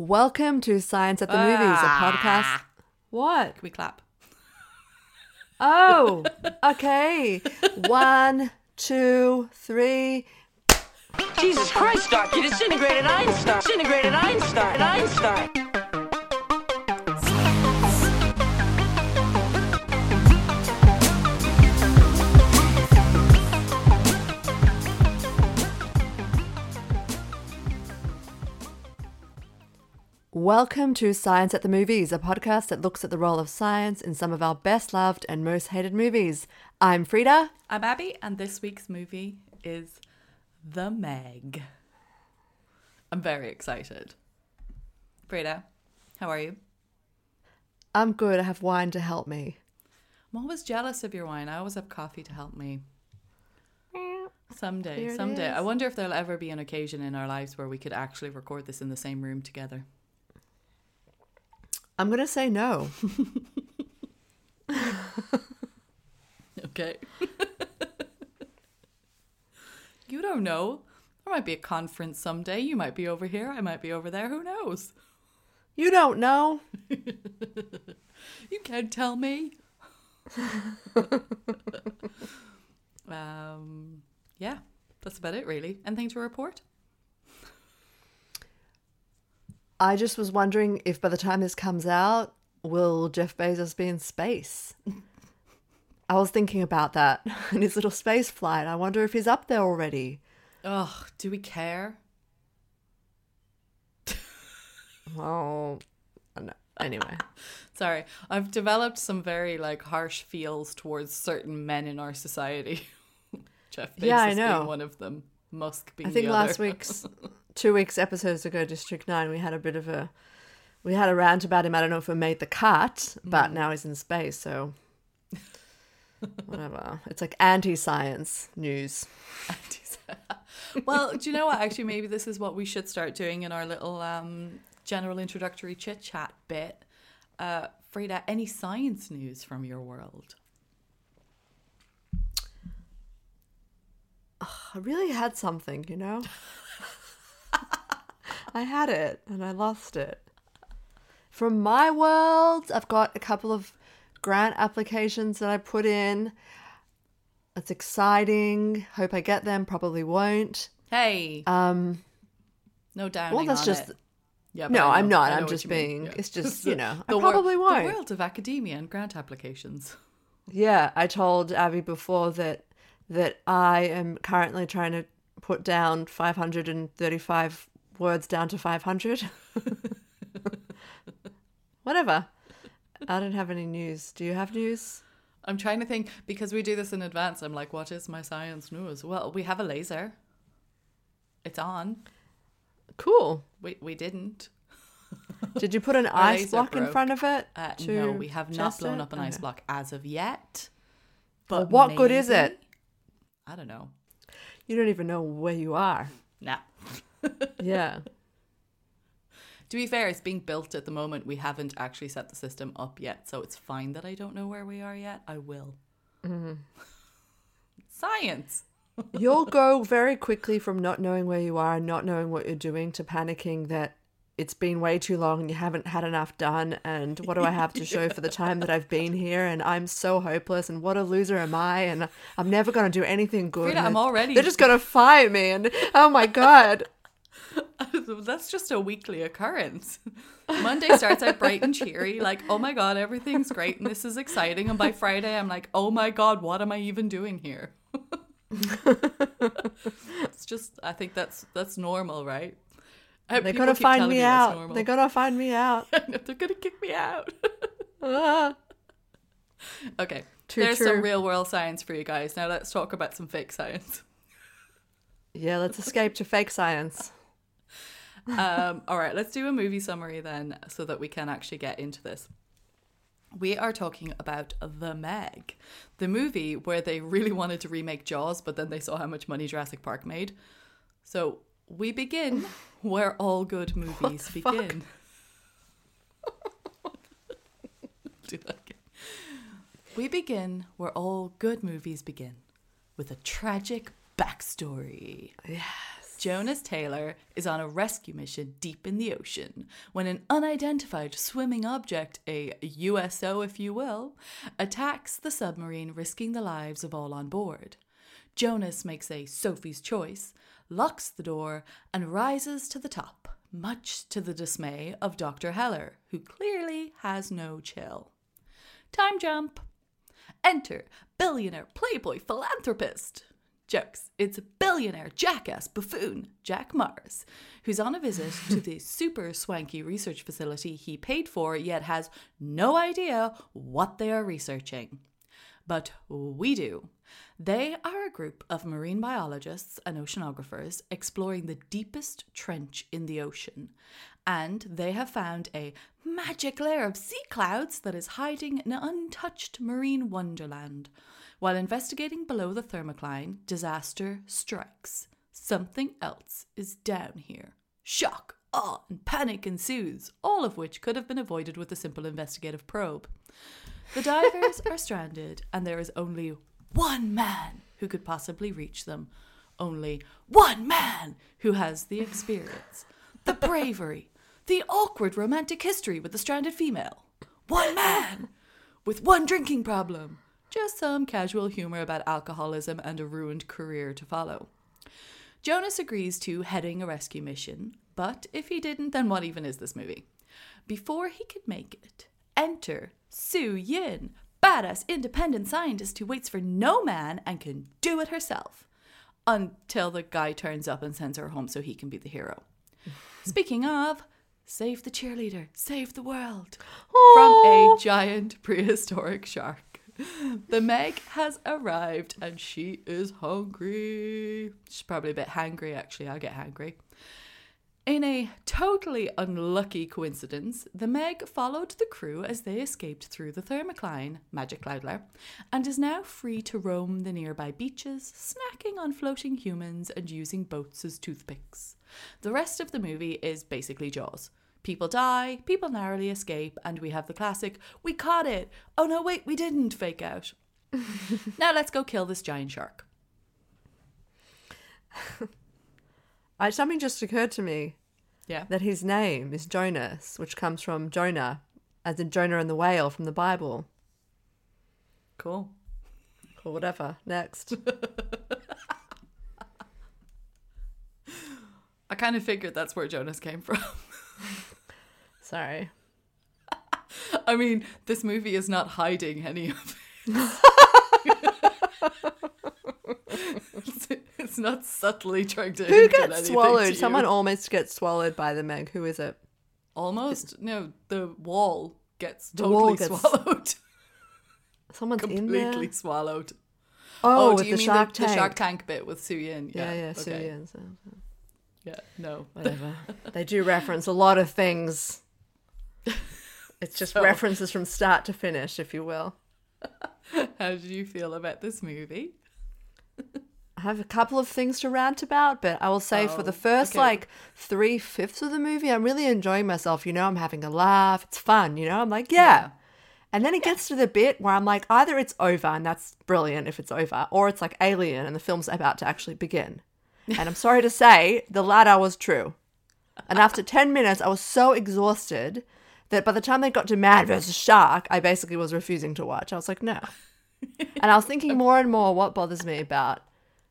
Welcome to Science at the Movies, a ah. podcast. What? Can we clap? Oh, okay. One, two, three. Jesus Christ, Doc, you disintegrated Einstein. Disintegrated Einstein. Einstein. Welcome to Science at the Movies, a podcast that looks at the role of science in some of our best loved and most hated movies. I'm Frida. I'm Abby, and this week's movie is The Meg. I'm very excited. Frida, how are you? I'm good. I have wine to help me. I'm always jealous of your wine. I always have coffee to help me. Someday, someday. I wonder if there'll ever be an occasion in our lives where we could actually record this in the same room together. I'm going to say no. Okay. you don't know. There might be a conference someday. You might be over here. I might be over there. Who knows? You don't know. You can't tell me. um, yeah, that's about it, really. Anything to report? I just was wondering if by the time this comes out, will Jeff Bezos be in space? I was thinking about that in his little space flight. I wonder if he's up there already. Ugh, do we care? Oh, no. anyway. Sorry, I've developed some very like harsh feels towards certain men in our society. Jeff Bezos Yeah, I know. being one of them. Musk being I think last week's, two weeks episodes ago, District Nine, we had a bit of a, we had a rant about him. I don't know if we made the cut, but now he's in space, so whatever. It's like anti-science news. well, do you know what? Actually, maybe this is what we should start doing in our little um, general introductory chit chat bit. Uh, Frida, any science news from your world? I really had something, you know. I had it and I lost it. From my world, I've got a couple of grant applications that I put in. It's exciting. Hope I get them. Probably won't. Hey, Um, no downing well, that's just it. Yeah, no. I'm not. I'm just being. Yeah. It's just you know. I the probably wor- won't. The world of academia and grant applications. Yeah, I told Abby before that that I am currently trying to put down 535 words down to 500. Whatever. I don't have any news. Do you have news? I'm trying to think because we do this in advance. I'm like, what is my science news? Well, we have a laser. It's on. Cool. We we didn't. Did you put an ice block in front of it? Uh, no, we have not blown it? up an ice block as of yet. Well, But what good is it? I don't know. You don't even know where you are. Nah. Yeah. To be fair, it's being built at the moment. We haven't actually set the system up yet, so it's fine that I don't know where we are yet. I will. Mm-hmm. Science. You'll go very quickly from not knowing where you are and not knowing what you're doing to panicking that it's been way too long and you haven't had enough done and what do I have to show for the time that I've been here and I'm so hopeless and what a loser am I and I'm never going to do anything good. Frida, I'm already- They're just going to fire me and oh my god. That's just a weekly occurrence. Monday starts out bright and cheery, like, oh my God, everything's great and this is exciting. And by Friday, I'm like, oh my God, what am I even doing here? it's just, I think that's that's normal, right? They're people to find telling me out. They're to find me out. They're to kick me out. Ah. okay. True, There's true. some real world science for you guys. Now let's talk about some fake science. Yeah, let's escape to fake science. Um, all right, let's do a movie summary then so that we can actually get into this. We are talking about The Meg, the movie where they really wanted to remake Jaws, but then they saw how much money Jurassic Park made. So we begin where all good movies begin. do that again. We begin where all good movies begin with a tragic backstory. Yes. Jonas Taylor is on a rescue mission deep in the ocean when an unidentified swimming object, a USO if you will, attacks the submarine, risking the lives of all on board. Jonas makes a Sophie's choice, locks the door, and rises to the top, much to the dismay of Dr. Heller, who clearly has no chill. Time jump. Enter billionaire playboy philanthropist. Jokes. It's billionaire jackass buffoon Jack Mars, who's on a visit to the super swanky research facility he paid for, yet has no idea what they are researching. But we do. They are a group of marine biologists and oceanographers exploring the deepest trench in the ocean, and they have found a magic layer of sea clouds that is hiding an untouched marine wonderland. While investigating below the thermocline, disaster strikes. Something else is down here. Shock, awe, and panic ensues, all of which could have been avoided with a simple investigative probe. The divers are stranded, and there is only one man who could possibly reach them. Only one man who has the experience, the bravery, the awkward romantic history with the stranded female. One man with one drinking problem. Just some casual humor about alcoholism and a ruined career to follow. Jonas agrees to heading a rescue mission, but if he didn't, then what even is this movie? Before he could make it, enter Sue Yin, badass independent scientist who waits for no man and can do it herself. Until the guy turns up and sends her home so he can be the hero. Speaking of, save the cheerleader, save the world from a giant prehistoric shark. The Meg has arrived and she is hungry. She's probably a bit hangry, actually. I get hangry. In a totally unlucky coincidence, the Meg followed the crew as they escaped through the thermocline, Magic Cloudler, and is now free to roam the nearby beaches, snacking on floating humans and using boats as toothpicks. The rest of the movie is basically Jaws. People die, people narrowly escape, and we have the classic, we caught it! Oh no, wait, we didn't fake out. now let's go kill this giant shark. I, something just occurred to me Yeah. that his name is Jonas, which comes from Jonah, as in Jonah and the whale from the Bible, Cool. or whatever. Next. I kind of figured that's where Jonas came from. Sorry. I mean, this movie is not hiding any of it. it's, it's not subtly trying to. Who gets swallowed? Someone almost gets swallowed by the Meg. Who is it? almost no. The wall gets The totally wall gets swallowed, Someone's completely swallowed. Oh, Oh, do you the mean shark the, tank. the shark tank bit with Su Yin? Yeah, yeah, okay. Sue Yin, so- Yeah, no. whatever. they do reference a lot of things. It's just So- references from start to finish, if you will. How do you feel about this movie? I have a couple of things to rant about, but I will say for the Oh, first okay. like three fifths of the movie, I'm really enjoying myself. You know, I'm having a laugh. It's fun. You know, I'm like, yeah. Yeah. And then it gets to the bit where I'm like, either it's over and that's brilliant if it's over, or it's like Alien and the film's about to actually begin. And I'm sorry to say, the latter was true. And after 10 minutes, I was so exhausted that by the time they got to Man versus Shark, I basically was refusing to watch. I was like, no. and I was thinking more and more what bothers me about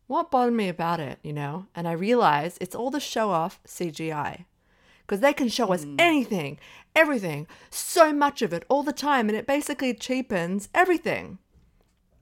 what bothered me about it, you know? And I realized it's all the show off CGI. Because they can show us hmm. anything, everything, so much of it all the time, and it basically cheapens everything.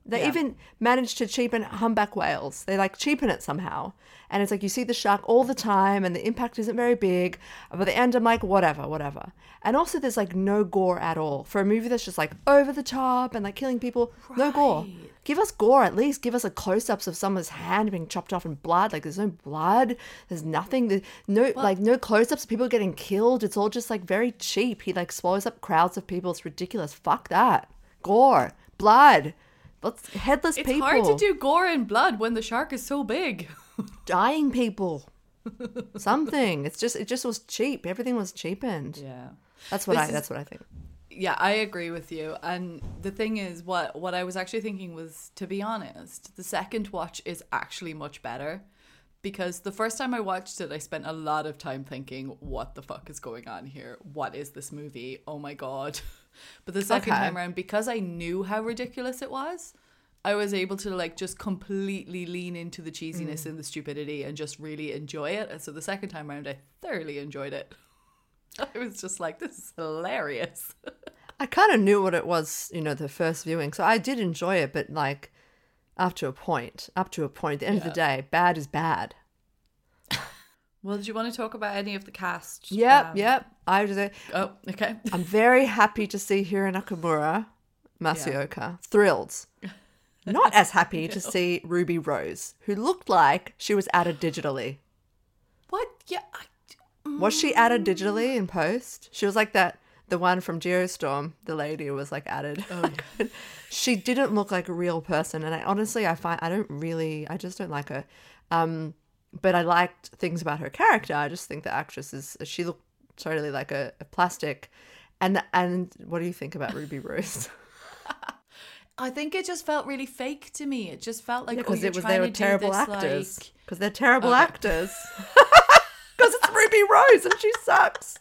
They Yeah. even managed to cheapen humpback whales. They like cheapen it somehow. And it's like you see the shark all the time and the impact isn't very big. But the end, I'm like, whatever, whatever. And also, there's like no gore at all. For a movie that's just like over the top and like killing people, no gore. Give us gore at least. Give us a close ups of someone's hand being chopped off and blood. Like there's no blood. There's nothing. There's no like no close ups of people getting killed. It's all just like very cheap. He like swallows up crowds of people. It's ridiculous. Fuck that. Gore, blood. Let's headless It's people. It's hard to do gore and blood when the shark is so big. dying people. Something. It's just it just was cheap. Everything was cheapened. Yeah. That's what This I is- that's what I think. Yeah, I agree with you. And the thing is, what what I was actually thinking was, to be honest, the second watch is actually much better because the first time I watched it, I spent a lot of time thinking, what the fuck is going on here? What is this movie? Oh my God. But the second Okay. time around, because I knew how ridiculous it was, I was able to like just completely lean into the cheesiness mm. and the stupidity and just really enjoy it. And so the second time around, I thoroughly enjoyed it. I was just like, this is hilarious. I kind of knew what it was, you know, the first viewing. So I did enjoy it, but like up to a point, up to a point. At the end of the day, bad is bad. Well, did you want to talk about any of the cast? Yep, Um, yep. I was there. Oh, okay. I'm very happy to see Hiro Nakamura, Masi Oka. Thrilled. Not as happy to see Ruby Rose, who looked like she was added digitally. What? Yeah. I, Was she added digitally in post? She was like that, the one from Geostorm, the lady was like added. Oh, she didn't look like a real person, and I honestly, I find I don't really, I just don't like her. Um, but I liked things about her character. I just think the actress is she looked totally like a, a plastic. And and what do you think about Ruby Rose? I think it just felt really fake to me. It just felt like oh, Because you're it was they were terrible this, actors. like- Because they're terrible Okay. actors. Because it's Ruby Rose and she sucks.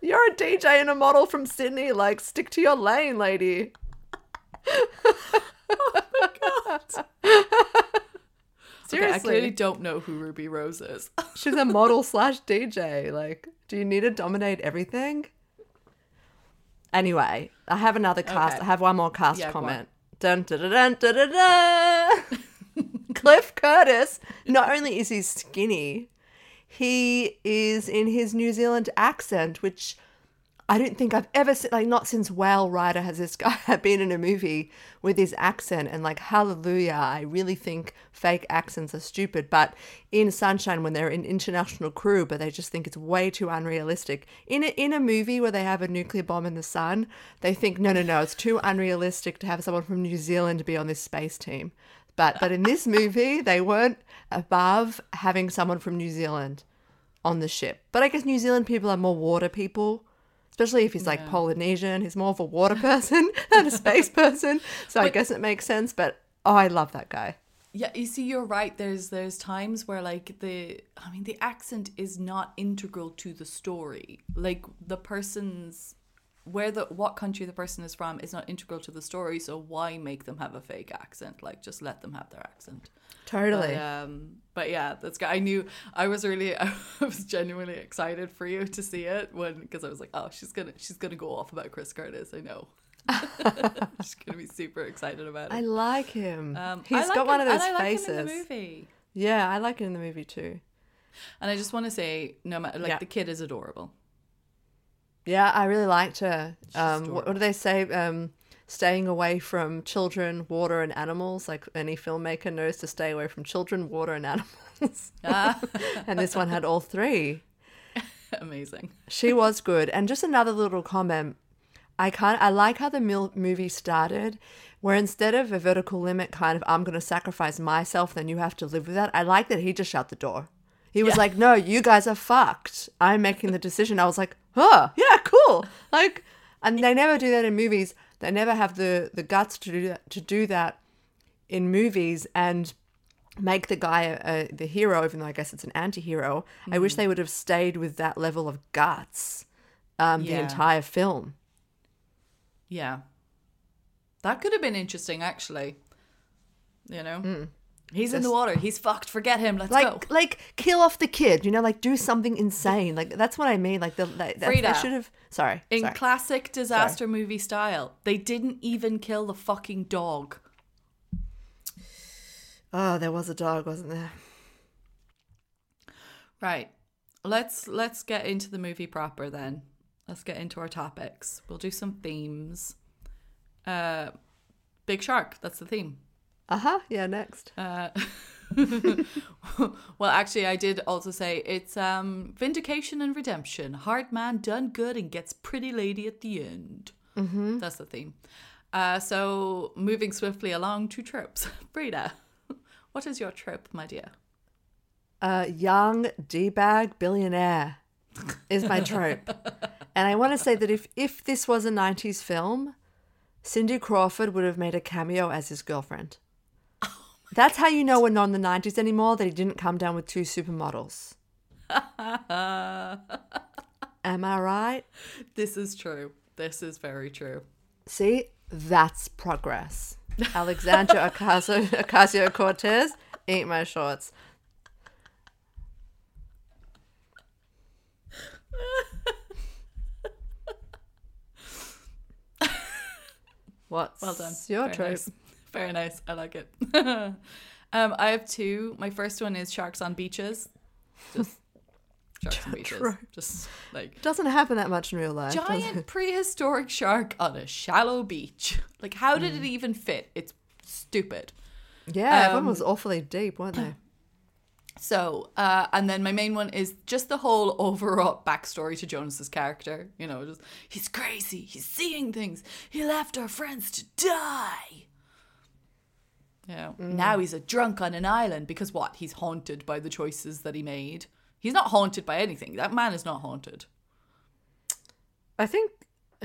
You're a DJ and a model from Sydney. Like, stick to your lane, lady. Oh Okay, I clearly don't know who Ruby Rose is. she's a model slash DJ. Like, do you need to dominate everything? Anyway, I have another cast. Okay. I have one more cast Yeah, comment. Dun, dun, dun, dun, dun, dun, dun. Cliff Curtis. Not only is he skinny, he is in his New Zealand accent, which I don't think I've ever seen. Like, not since Whale Rider has this guy been in a movie with his accent. And, like, hallelujah, I really think fake accents are stupid. But in Sunshine, when they're in international crew, but they just think it's way too unrealistic. In a, in a movie where they have a nuclear bomb in the sun, they think, no, no, no, it's too unrealistic to have someone from New Zealand be on this space team. But but in this movie, they weren't above having someone from New Zealand on the ship. But I guess New Zealand people are more water people, especially if he's like Polynesian. He's more of a water person than a space person. So I guess it makes sense. But oh, I love that guy. Yeah, you see, you're right. There's there's times where like the I mean the accent is not integral to the story. Like the person's where the what country the person is from is not integral to the story. So why make them have a fake accent? Like just let them have their accent. Totally. But, um, but yeah, that's good. I knew I was really, I was genuinely excited for you to see it when because I was like, oh, she's gonna, she's gonna go off about Chris Curtis. I know. she's gonna be super excited about it. I like him. Um, He's like got one of those like faces. Him in the movie. Yeah, I like it in the movie too. And I just want to say, no matter, like Yeah. the kid is adorable. Yeah, I really liked her. Um, what, what do they say? Um, staying away from children, water, and animals. Like any filmmaker knows to stay away from children, water, and animals. Ah, and this one had all three. amazing. She was good. And just another little comment. I kind I like how the mil- movie started, where instead of a vertical limit kind of I'm going to sacrifice myself, then you have to live with that. I like that he just shut the door. He was like, "No, you guys are fucked. I'm making the decision." I was like, "Huh, yeah, cool." Like, and they never do that in movies. They never have the the guts to do that to do that in movies and make the guy a, a, the hero, even though I guess it's an anti-hero. I wish they would have stayed with that level of guts um, the entire film. Yeah, that could have been interesting, actually. You know, he's in the water. He's fucked. Forget him. Let's Like, go. like kill off the kid, you know, like do something insane. Like that's what I mean. Like the like, that- Frida. should have. Sorry, In sorry. classic disaster movie style, they didn't even kill the fucking dog. oh, there was a dog, wasn't there? Right. Let's let's get into the movie proper then. Let's get into our topics. We'll do some themes. Uh Big Shark, that's the theme. Uh huh. Yeah. Next. Uh well, actually, I did also say it's um, vindication and redemption. Hard man done good and gets pretty lady at the end. Mm-hmm. That's the theme. Uh, so, moving swiftly along to tropes. Frida, what is your trope, my dear? uh, young d-bag billionaire is my trope and i want to say that if if this was a 90s film cindy crawford would have made a cameo as his girlfriend That's how you know we're not in the 90s anymore, that he didn't come down with two supermodels. Am I right? This is true. This is very true. See, that's progress. Alexandra Ocasio Cortez, eat my shorts. What's Well done. your Very trope? nice. Very nice. I like it. um, I have two. My first one is sharks on beaches. Just sharks on beaches. Just like Doesn't happen that much in real life. giant prehistoric shark on a shallow beach. Like, how did Mm. it even fit? It's stupid. Yeah, everyone Um, was awfully deep, weren't they? So, uh, and then my main one is just the whole overall backstory to Jonas's character. You know, just he's crazy, he's seeing things, he left our friends to die. You know, mm. now he's a drunk on an island because what? He's haunted by the choices that he made. He's not haunted by anything. That man is not haunted. I think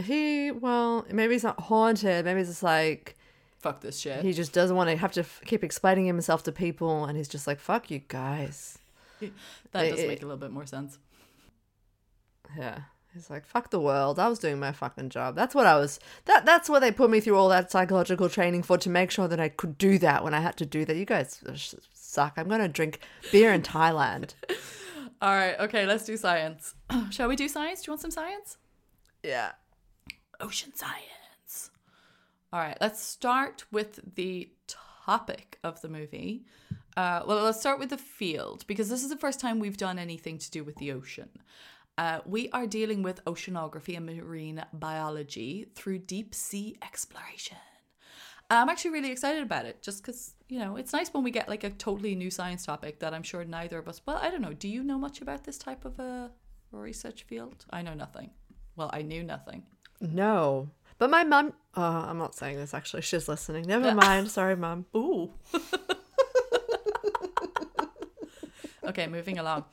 he, well, maybe he's not haunted. Maybe it's just like Fuck this shit. he just doesn't want to have to f- keep explaining himself to people, and he's just like, "Fuck you guys." that it- does it- make a little bit more sense. Yeah, he's like, "Fuck the world." I was doing my fucking job. That's what I was. That that's what they put me through all that psychological training for to make sure that I could do that when I had to do that. You guys suck. I'm gonna drink beer in Thailand. All right, okay, let's do science. Shall we do science? Do you want some science? Yeah. ocean science. All right, let's start with the topic of the movie. Uh, well, let's start with the field because this is the first time we've done anything to do with the ocean. Uh, we are dealing with oceanography and marine biology through deep sea exploration. I'm actually really excited about it just because, you know, it's nice when we get like a totally new science topic that I'm sure neither of us, well, I don't know. Do you know much about this type of a research field? I know nothing. Well, I knew nothing. No. But my mum. Oh, I'm not saying this actually. She's listening. Never mind. Sorry, mum. Ooh. okay, moving along.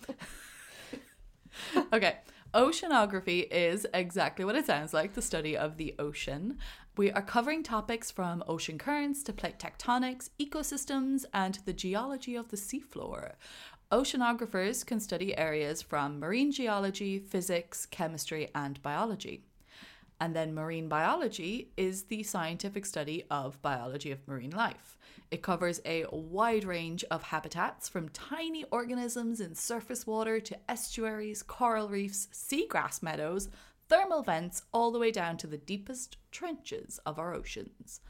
okay, oceanography is exactly what it sounds like the study of the ocean. We are covering topics from ocean currents to plate tectonics, ecosystems, and the geology of the seafloor. Oceanographers can study areas from marine geology, physics, chemistry, and biology. And then marine biology is the scientific study of biology of marine life. It covers a wide range of habitats from tiny organisms in surface water to estuaries, coral reefs, seagrass meadows, thermal vents, all the way down to the deepest trenches of our oceans.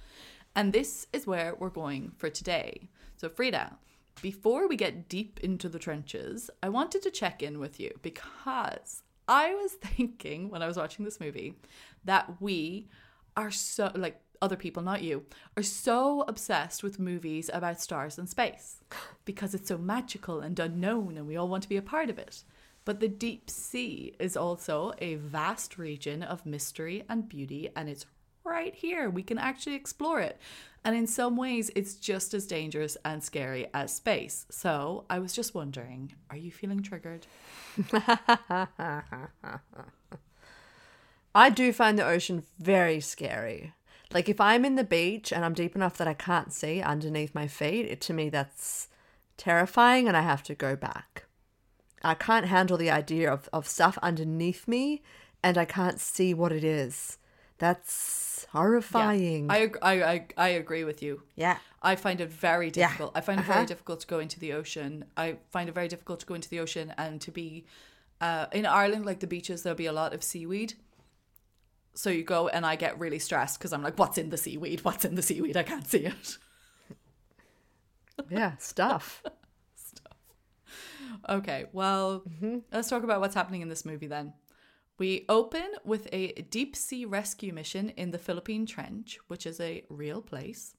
And this is where we're going for today. So, Frida, before we get deep into the trenches, I wanted to check in with you because I was thinking when I was watching this movie that we are so, like other people, not you, are so obsessed with movies about stars and space because it's so magical and unknown and we all want to be a part of it. But the deep sea is also a vast region of mystery and beauty, and it's right here. We can actually explore it. And in some ways, it's just as dangerous and scary as space. So I was just wondering are you feeling triggered? I do find the ocean very scary. Like if I'm in the beach and I'm deep enough that I can't see underneath my feet, it, to me that's terrifying and I have to go back. I can't handle the idea of, of stuff underneath me and I can't see what it is. That's horrifying. I, ag- I, I, I agree with you. Yeah. I find it very difficult. Yeah. difficult. I find it Uh-huh. very difficult to go into the ocean. I find it very difficult to go into the ocean and to be uh, in Ireland, like the beaches, there'll be a lot of seaweed. So you go and I get really stressed because I'm like, what's in the seaweed? What's in the seaweed? I can't see it. yeah, stuff. Stuff. Okay, well, mm-hmm. let's talk about what's happening in this movie then. We open with a deep sea rescue mission in the Philippine Trench, which is a real place.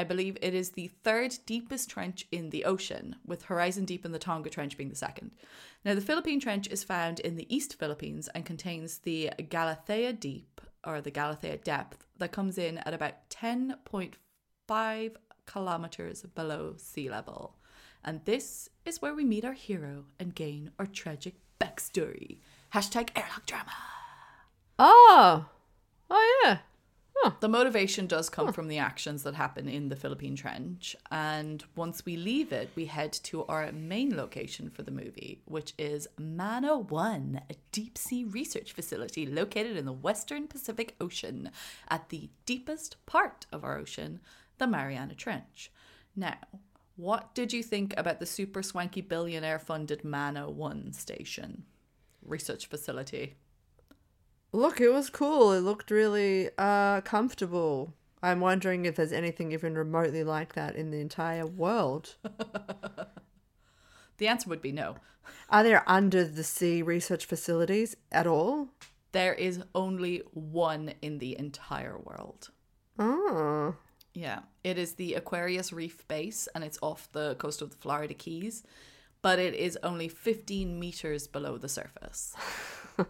I believe it is the third deepest trench in the ocean, with Horizon Deep and the Tonga Trench being the second. Now, the Philippine Trench is found in the East Philippines and contains the Galathea Deep, or the Galathea Depth, that comes in at about 10.5 kilometers below sea level. And this is where we meet our hero and gain our tragic backstory. Hashtag airlock drama. Oh. Oh yeah. The motivation does come from the actions that happen in the Philippine Trench. And once we leave it, we head to our main location for the movie, which is Mana One, a deep sea research facility located in the Western Pacific Ocean at the deepest part of our ocean, the Mariana Trench. Now, what did you think about the super swanky billionaire funded Mana One station research facility? Look, it was cool. It looked really uh, comfortable. I'm wondering if there's anything even remotely like that in the entire world. The answer would be no. Are there under the sea research facilities at all? There is only one in the entire world. Oh. Yeah, it is the Aquarius Reef Base and it's off the coast of the Florida Keys, but it is only 15 meters below the surface.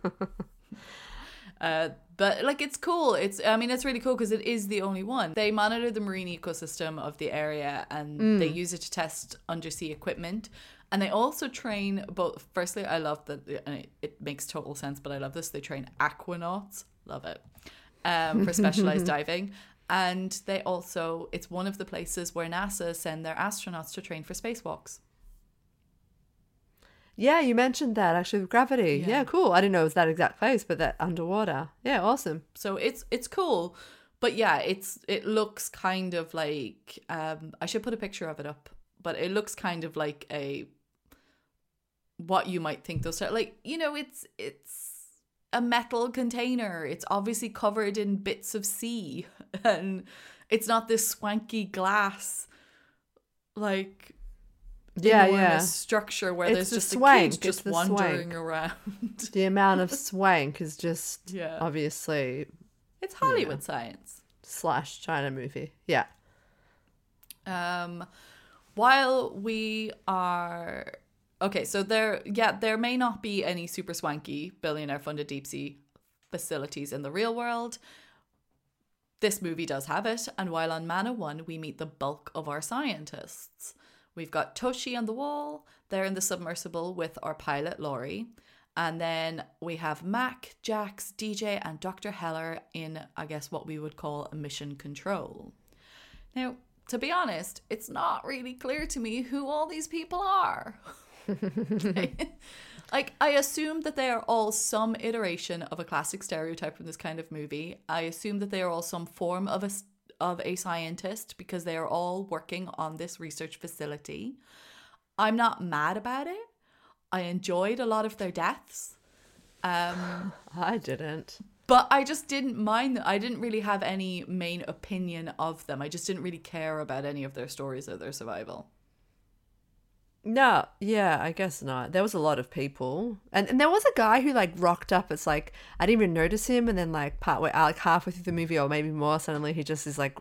Uh, but like it's cool. It's I mean it's really cool because it is the only one. They monitor the marine ecosystem of the area and they use it to test undersea equipment. And they also train both. Firstly, I love that and it, it makes total sense, but I love this. They train aquanauts. Love it um, for specialized diving. And they also, it's one of the places where NASA send their astronauts to train for spacewalks. Yeah, you mentioned that actually with gravity. Yeah. Yeah. cool. I didn't know it was that exact place, but that underwater. Yeah, awesome. So it's it's cool, but yeah, it's it looks kind of like um I should put a picture of it up, but it looks kind of like a what you might think those are like you know it's it's a metal container. It's obviously covered in bits of sea, and it's not this swanky glass like Yeah, yeah. structure where It's there's the just swank, a kid just wandering swank. around. The amount of swank is just Yeah. obviously It's Hollywood science. slash China movie. Yeah. Um, while we are okay, so there, yeah, there may not be any super swanky billionaire funded deep sea facilities in the real world. This movie does have it, and while on Mana One, we meet the bulk of our scientists. We've got Toshi on the wall, there in the submersible with our pilot Laurie. And then we have Mac, Jax, DJ, and Dr. Heller in, I guess, what we would call a mission control. Now, to be honest, it's not really clear to me who all these people are. like, I assume that they are all some iteration of a classic stereotype from this kind of movie. I assume that they are all some form of a of a scientist because they are all working on this research facility. I'm not mad about it. I enjoyed a lot of their deaths. Um, I didn't. but I just didn't mind them. I didn't really have any main opinion of them. I just didn't really care about any of their stories or their survival. No, yeah, I guess not. There was a lot of people, and and there was a guy who like rocked up. It's like I didn't even notice him, and then like partway, uh, like halfway through the movie, or maybe more, suddenly he just is like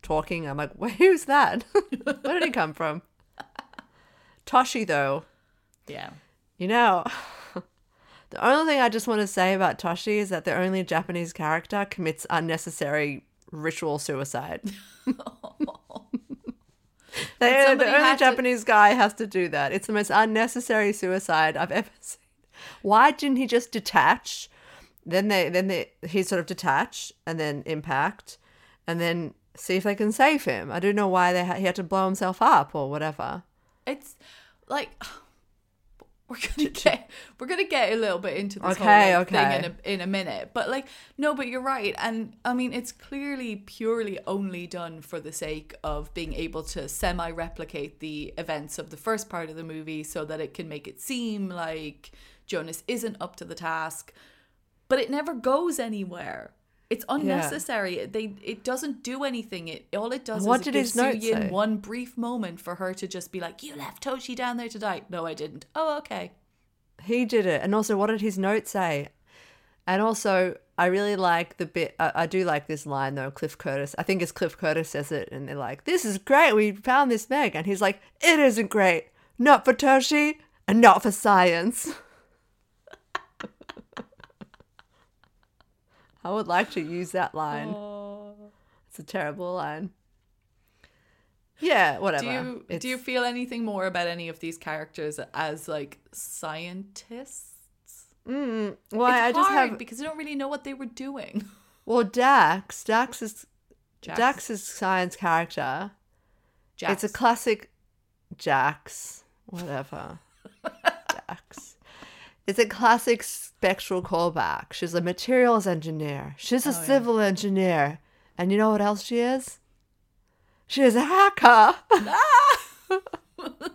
talking. I'm like, Wait, who's that? Where did he come from? Toshi, though, Yeah. you know, the only thing I just want to say about Toshi is that the only Japanese character commits unnecessary ritual suicide. They, somebody the only had to- Japanese guy has to do that. It's the most unnecessary suicide I've ever seen. Why didn't he just detach? Then they, then they, he sort of detach and then impact, and then see if they can save him. I don't know why they ha- he had to blow himself up or whatever. It's like we're gonna get we're gonna get a little bit into this Okay, whole like, okay. thing in a in a minute. But like no, but you're right. And I mean it's clearly purely only done for the sake of being able to semi replicate the events of the first part of the movie so that it can make it seem like Jonas isn't up to the task. But it never goes anywhere. It's unnecessary. They it doesn't do anything. It all it does What is did it gives note you say? one brief moment for her to just be like, "You left Toshi down there to die." No, I didn't. Oh, okay. He did it. And also, what did his note say? And also, I really like the bit. I, I do like this line though. Cliff Curtis. I think it's Cliff Curtis says it, and they're like, "This is great. We found this Meg," and he's like, "It isn't great. Not for Toshi, and not for science." I would like to use that line. It's a terrible line. Yeah, whatever. Do you It's- do you feel anything more about any of these characters as like scientists? Mm, well, it's I just hard have because I don't really know what they were doing. Well, Dax, Dax is Jax. is science character. Jax. It's a classic Jax, whatever. Jax. It's a classic spectral callback. She's a materials engineer. She's a Oh, yeah. civil engineer. And you know what else she is? She is a hacker. Ah!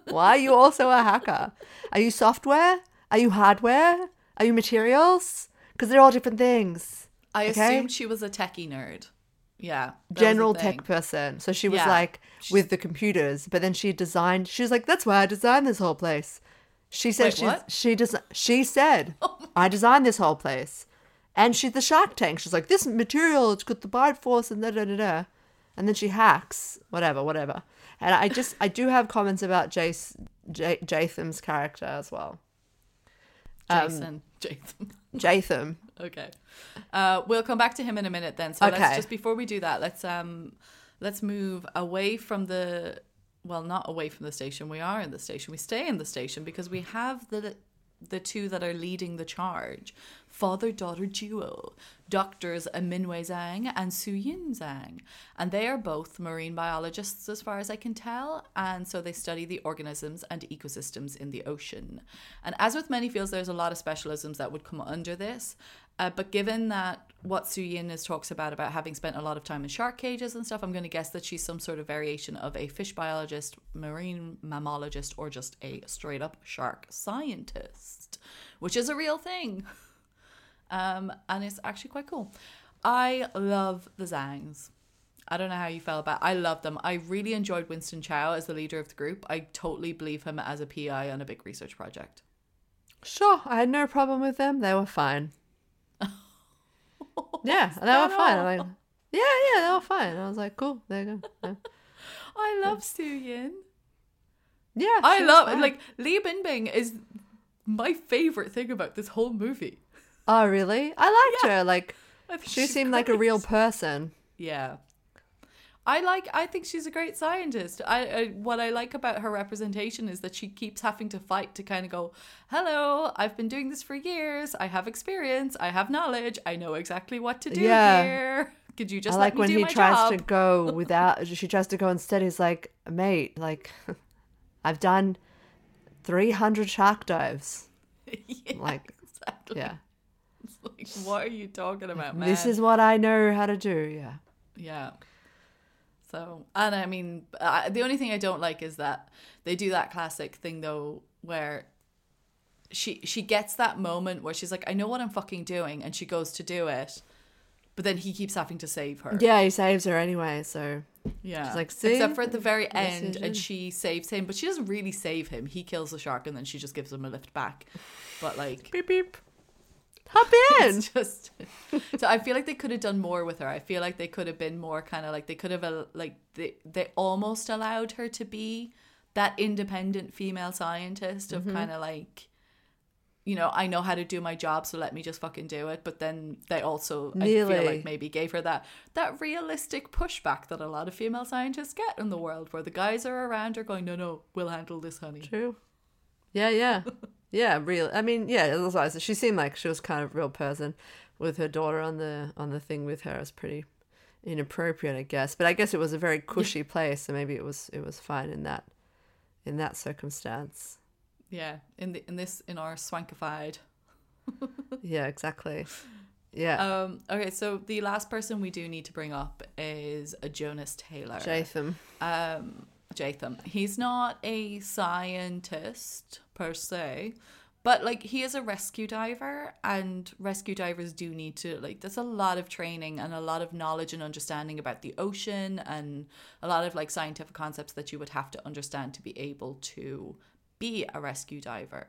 Why are you also a hacker? Are you software? Are you hardware? Are you materials? Because they're all different things. I okay. assumed she was a techie nerd. Yeah. that was the general tech person. So she was Yeah. like with the computers, but then she designed. She was like, "That's why I designed this whole place." She said Wait, she what? Oh she des- She said, "I designed this whole place," and she's the Shark Tank. She's like, "This material, it's got the bite force and da da da da," and then she hacks whatever, whatever. And I just I do have comments about Jace J- Jatham's character as well. Um, Jason. Jason. Jatham. Okay. Uh, we'll come back to him in a minute then. So let's just before we do that, let's um let's move away from the well, not away from the station. We are in the station. We stay in the station because we have the the two that are leading the charge. Father daughter duo, doctors Minwei Zhang and Su Yin Zhang. And they are both marine biologists, as far as I can tell. And so they study the organisms and ecosystems in the ocean. And as with many fields, there's a lot of specialisms that would come under this. Uh, but given that what Su Yin is talks about, about having spent a lot of time in shark cages and stuff, I'm going to guess that she's some sort of variation of a fish biologist, marine mammalogist, or just a straight up shark scientist, which is a real thing. Um, and it's actually quite cool. I love the Zhangs. I don't know how you felt about. I love them. I really enjoyed Winston Chao as the leader of the group. I totally believe him as a PI on a big research project. Sure, I had no problem with them. They were fine. Yeah, they were fine. I'm like, yeah, yeah, they were fine. I was like, cool, there you go. Yeah, I love Su Yin. yeah I love fine. like Li Bingbing is my favorite thing about this whole movie. Oh, really? I liked her. Like, I she she's seemed like a real person. Yeah. I like I think she's a great scientist. I, I what I like about her representation is that she keeps having to fight to kind of go, "Hello, I've been doing this for years. I have experience. I have knowledge. I know exactly what to do Yeah. here. Could you just I like when do he tries job?" to go without. she tries to go instead. He's like, mate, like, I've done three hundred shark dives. yeah, Like, exactly. yeah, It's like, what are you talking about, man? this is what I know how to do. Yeah. Yeah. So, and I mean, uh, the only thing I don't like is that they do that classic thing though, where she she gets that moment where she's like, I know what I'm fucking doing, and she goes to do it, but then he keeps having to save her. Yeah, he saves her anyway. So yeah. She's like, "See? except for at the very end, Decision." and she saves him, but she doesn't really save him. He kills the shark, and then she just gives him a lift back. But like, beep beep. Hop in. just so I feel like they could have done more with her. I feel like they could have been more kind of like they could have like they they almost allowed her to be that independent female scientist Mm-hmm. of kind of like you know I know how to do my job so let me just fucking do it but then they also I feel like maybe gave her that that realistic pushback that a lot of female scientists get in the world where the guys are around her going no no we'll handle this honey True. Yeah, yeah, yeah. Real. I mean, yeah. That's why I she seemed like she was kind of a real person. With her daughter on the on the thing with her is pretty inappropriate, I guess. But I guess it was a very cushy place, so maybe it was it was fine in that in that circumstance. yeah in the in this in our swankified Yeah, exactly. Yeah, Um, okay, so the last person we do need to bring up is a Jonas Taylor. Jatham. Um, Jatham. He's not a scientist per se, but like he is a rescue diver, and rescue divers do need to like. There's a lot of training and a lot of knowledge and understanding about the ocean, and a lot of like scientific concepts that you would have to understand to be able to be a rescue diver.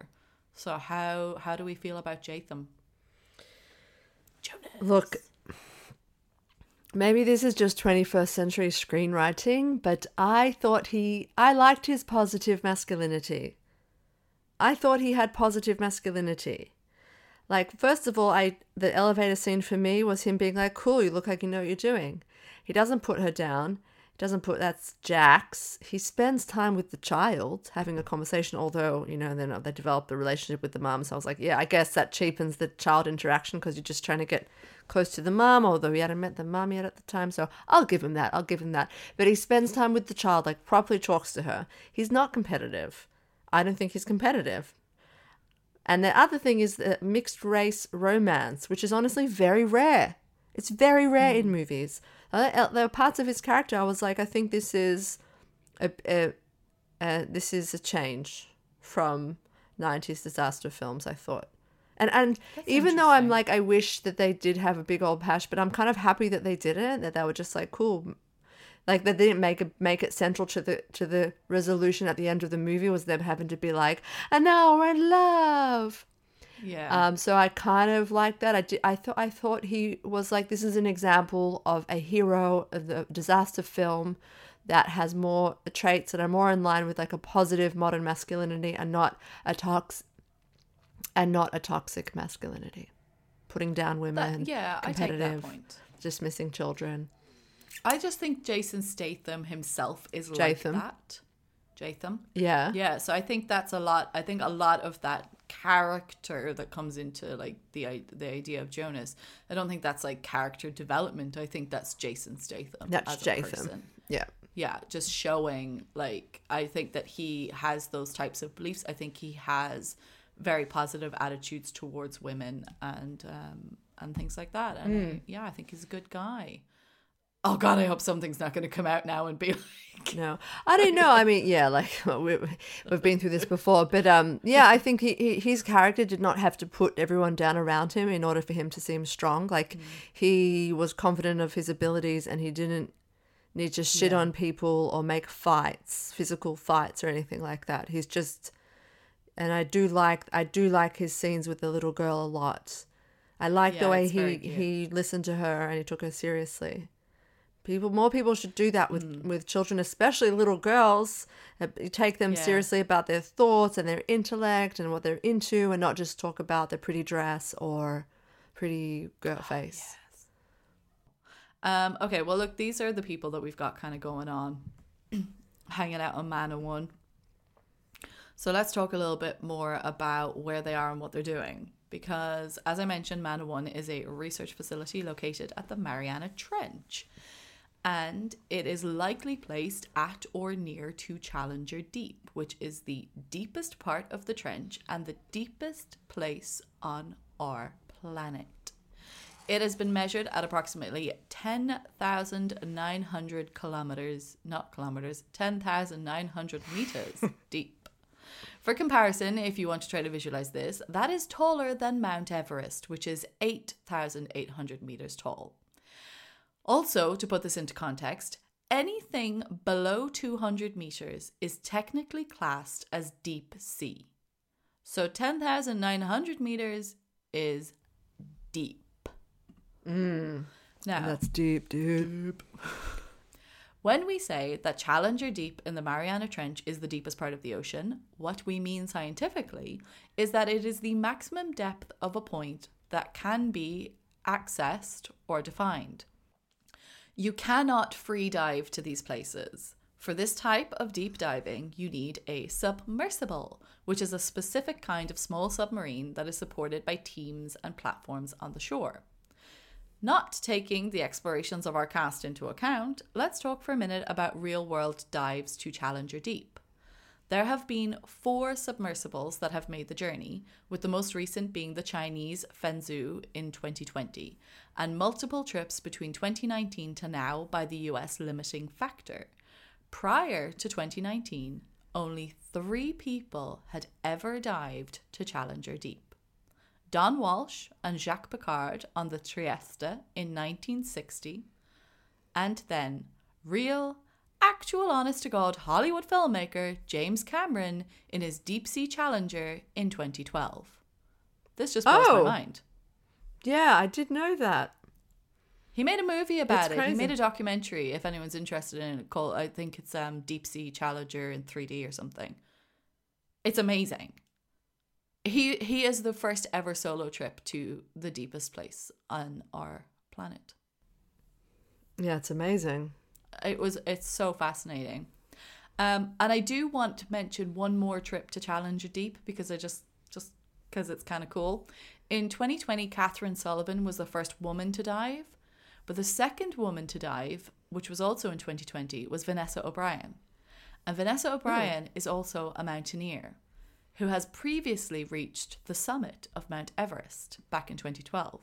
So how how do we feel about Jatham? Jonas. Look, maybe this is just 21st century screenwriting, but I thought he, I liked his positive masculinity. I thought he had positive masculinity. Like, first of all, I the elevator scene for me was him being like, cool, you look like you know what you're doing. He doesn't put her down. Doesn't put that's Jax. He spends time with the child, having a conversation. Although you know, then they develop the relationship with the mum. So I was like, yeah, I guess that cheapens the child interaction because you're just trying to get close to the mum. Although he hadn't met the mum yet at the time, so I'll give him that. I'll give him that. But he spends time with the child, like properly talks to her. He's not competitive. I don't think he's competitive. And the other thing is the mixed race romance, which is honestly very rare. It's very rare in hmm. movies. Uh, There are parts of his character I was like, I think this is a, a, a this is a change from '90s disaster films. I thought, and and even though I'm like, I wish that they did have a big old pash, but I'm kind of happy that they didn't. That they were just like, cool, like that they didn't make it make it central to the to the resolution at the end of the movie was them having to be like, and now we're in love. Yeah. Um, so I kind of like that. I did, I thought I thought he was like this is an example of a hero of the disaster film that has more traits that are more in line with like a positive modern masculinity and not a tox and not a toxic masculinity, putting down That- women, yeah, I take competitive, that point. dismissing children. I just think Jason Statham himself is Jatham. like that. Jatham. Yeah, Yeah, so I think that's a lot. I think a lot of that character that comes into like the the idea of Jonas. I don't think that's like character development. I think that's Jason Statham. that's as a Yeah, Yeah, just showing like I think that he has those types of beliefs. I think he has very positive attitudes towards women and um and things like that. And Hmm. I, yeah, I think he's a good guy. Oh God, I hope something's not going to come out now and be like, No, I don't know. I mean, yeah, like we, we've been through this before, but um, yeah, I think he, he his character did not have to put everyone down around him in order for him to seem strong. Like he was confident of his abilities, and he didn't need to shit on people or make fights, physical fights or anything like that. He's just, and I do like I do like his scenes with the little girl a lot. I like the way he he listened to her and he took her seriously. People, more people should do that with Hmm. with children, especially little girls. Uh, Take them Yeah. seriously about their thoughts and their intellect and what they're into, and not just talk about their pretty dress or pretty girl face. Um, okay, well, look, these are the people that we've got kind of going on, hanging out on Mana One. So let's talk a little bit more about where they are and what they're doing. Because, as I mentioned, Mana One is a research facility located at the Mariana Trench. And it is likely placed at or near to Challenger Deep, which is the deepest part of the trench and the deepest place on our planet. It has been measured at approximately 10,900 kilometers, not kilometers, 10,900 meters deep. For comparison, if you want to try to visualize this, that is taller than Mount Everest, which is 8,800 meters tall. Also, to put this into context, anything below 200 meters is technically classed as deep sea. So 10,900 meters is deep. Mm. Now, That's deep, dude. when we say that Challenger Deep in the Mariana Trench is the deepest part of the ocean, what we mean scientifically is that it is the maximum depth of a point that can be accessed or defined. You cannot free dive to these places. For this type of deep diving, you need a submersible, which is a specific kind of small submarine that is supported by teams and platforms on the shore. Not taking the explorations of our cast into account, let's talk for a minute about real world dives to Challenger Deep. There have been four submersibles that have made the journey, with the most recent being the Chinese Fenzhou in 2020, and multiple trips between 2019 to now by the US limiting factor. Prior to 2019, only three people had ever dived to Challenger Deep. Don Walsh and Jacques Piccard on the Trieste in 1960, and then real, actual, honest to God Hollywood filmmaker James Cameron in his Deep Sea Challenger in 2012. This just blows Oh. my mind. Yeah, I did know that. He made a movie about it. He made a documentary. If anyone's interested in it, called I think it's um Deep Sea Challenger in 3D or something. It's amazing. He he is the first ever solo trip to the deepest place on our planet. Yeah, it's amazing. It was it's so fascinating. Um, and I do want to mention one more trip to Challenger Deep because I just just because it's kind of cool. In 2020, Kathryn Sullivan was the first woman to dive, but the second woman to dive, which was also in 2020, was Vanessa O'Brien. And Vanessa O'Brien is also a mountaineer who has previously reached the summit of Mount Everest back in 2012.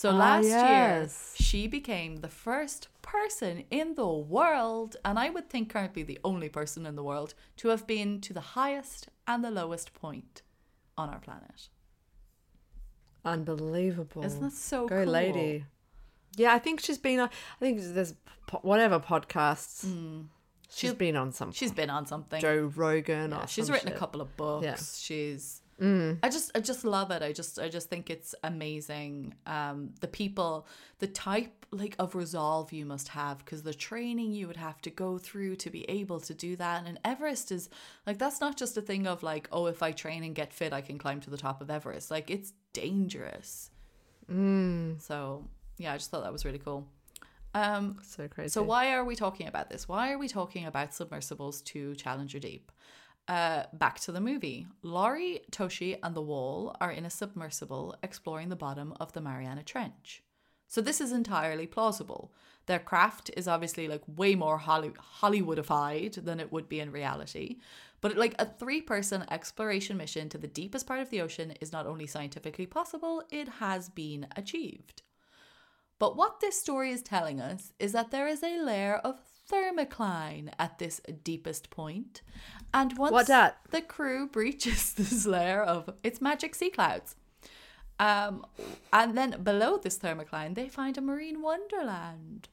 So Ah, last yes. year, she became the first person in the world, and I would think currently the only person in the world, to have been to the highest and the lowest point on our planet. Unbelievable. Isn't that so Go cool? lady. Yeah, I think she's been on. I think there's po- whatever podcasts. She's she's been on some. She's been on something. Joe Rogan. Yeah, she's some written a couple of books. Yeah. She's I just I just love it. I just I just think it's amazing. Um the people, the type like of resolve you must have because the training you would have to go through to be able to do that. And Everest is like that's not just a thing of like, oh, if I train and get fit, I can climb to the top of Everest. Like it's dangerous. Mm. So yeah, I just thought that was really cool. Um So crazy. so why are we talking about this? Why are we talking about submersibles to Challenger Deep? Uh, back to the movie. Lori, Toshi, and the Wall are in a submersible exploring the bottom of the Mariana Trench. So this is entirely plausible. Their craft is obviously like way more Holly- Hollywoodified than it would be in reality. But like a three-person exploration mission to the deepest part of the ocean is not only scientifically possible, it has been achieved. But what this story is telling us is that there is a layer of thermocline at this deepest point. And once the crew breaches this layer of its magic sea clouds, um, and then below this thermocline, they find a marine wonderland.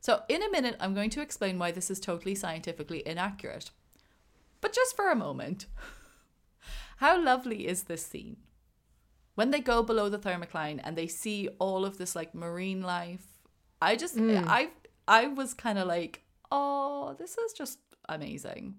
So, in a minute, I'm going to explain why this is totally scientifically inaccurate. But just for a moment, how lovely is this scene? when they go below the thermocline and they see all of this like marine life i just i i was kind of like oh this is just amazing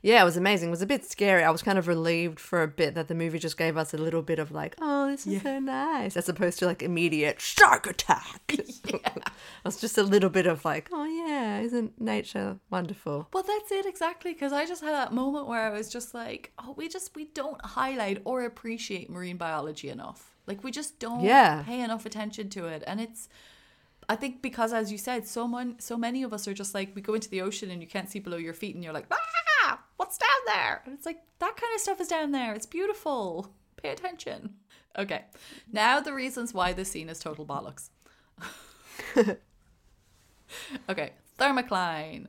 Yeah, it was amazing. It was a bit scary. I was kind of relieved for a bit that the movie just gave us a little bit of like, oh, this is so nice, as opposed to like immediate shark attack. Yeah. it was just a little bit of like, oh yeah, isn't nature wonderful? well that's it exactly because i just had that moment where i was just like oh we just we don't highlight or appreciate marine biology enough like we just don't Yeah. pay enough attention to it and it's I think because, as you said, so mon- so many of us are just like we go into the ocean and you can't see below your feet, and you're like, ah, what's down there? And it's like that kind of stuff is down there. It's beautiful. Pay attention. Okay, now the reasons why this scene is total bollocks. okay, thermocline.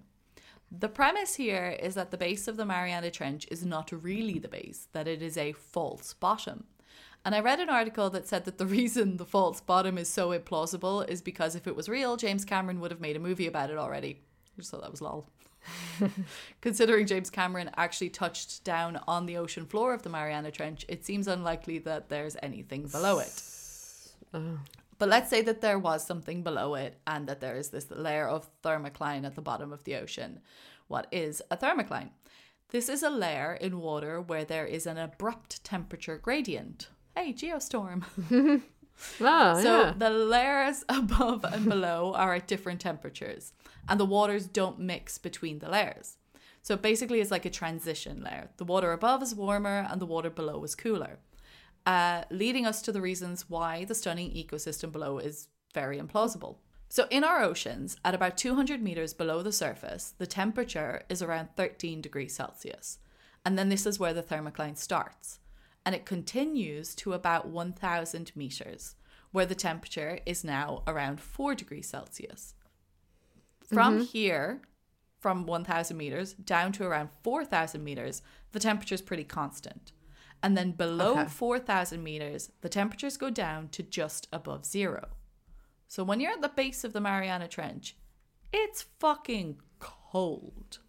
The premise here is that the base of the Mariana Trench is not really the base; that it is a false bottom. And I read an article that said that the reason the false bottom is so implausible is because if it was real, James Cameron would have made a movie about it already. I just thought that was lol. Considering James Cameron actually touched down on the ocean floor of the Mariana Trench, it seems unlikely that there's anything below it. Oh. But let's say that there was something below it and that there is this layer of thermocline at the bottom of the ocean. What is a thermocline? This is a layer in water where there is an abrupt temperature gradient. Hey, geostorm. Oh, So yeah. the layers above and below are at different temperatures, and the waters don't mix between the layers. So basically, it's like a transition layer. The water above is warmer, and the water below is cooler, uh, leading us to the reasons why the stunning ecosystem below is very implausible. So, in our oceans, at about 200 meters below the surface, the temperature is around 13 degrees Celsius. And then this is where the thermocline starts. And it continues to about 1000 meters, where the temperature is now around 4 degrees Celsius. From mm-hmm. here, from 1000 meters down to around 4000 meters, the temperature is pretty constant. And then below Okay. 4000 meters, the temperatures go down to just above zero. So when you're at the base of the Mariana Trench, it's fucking cold.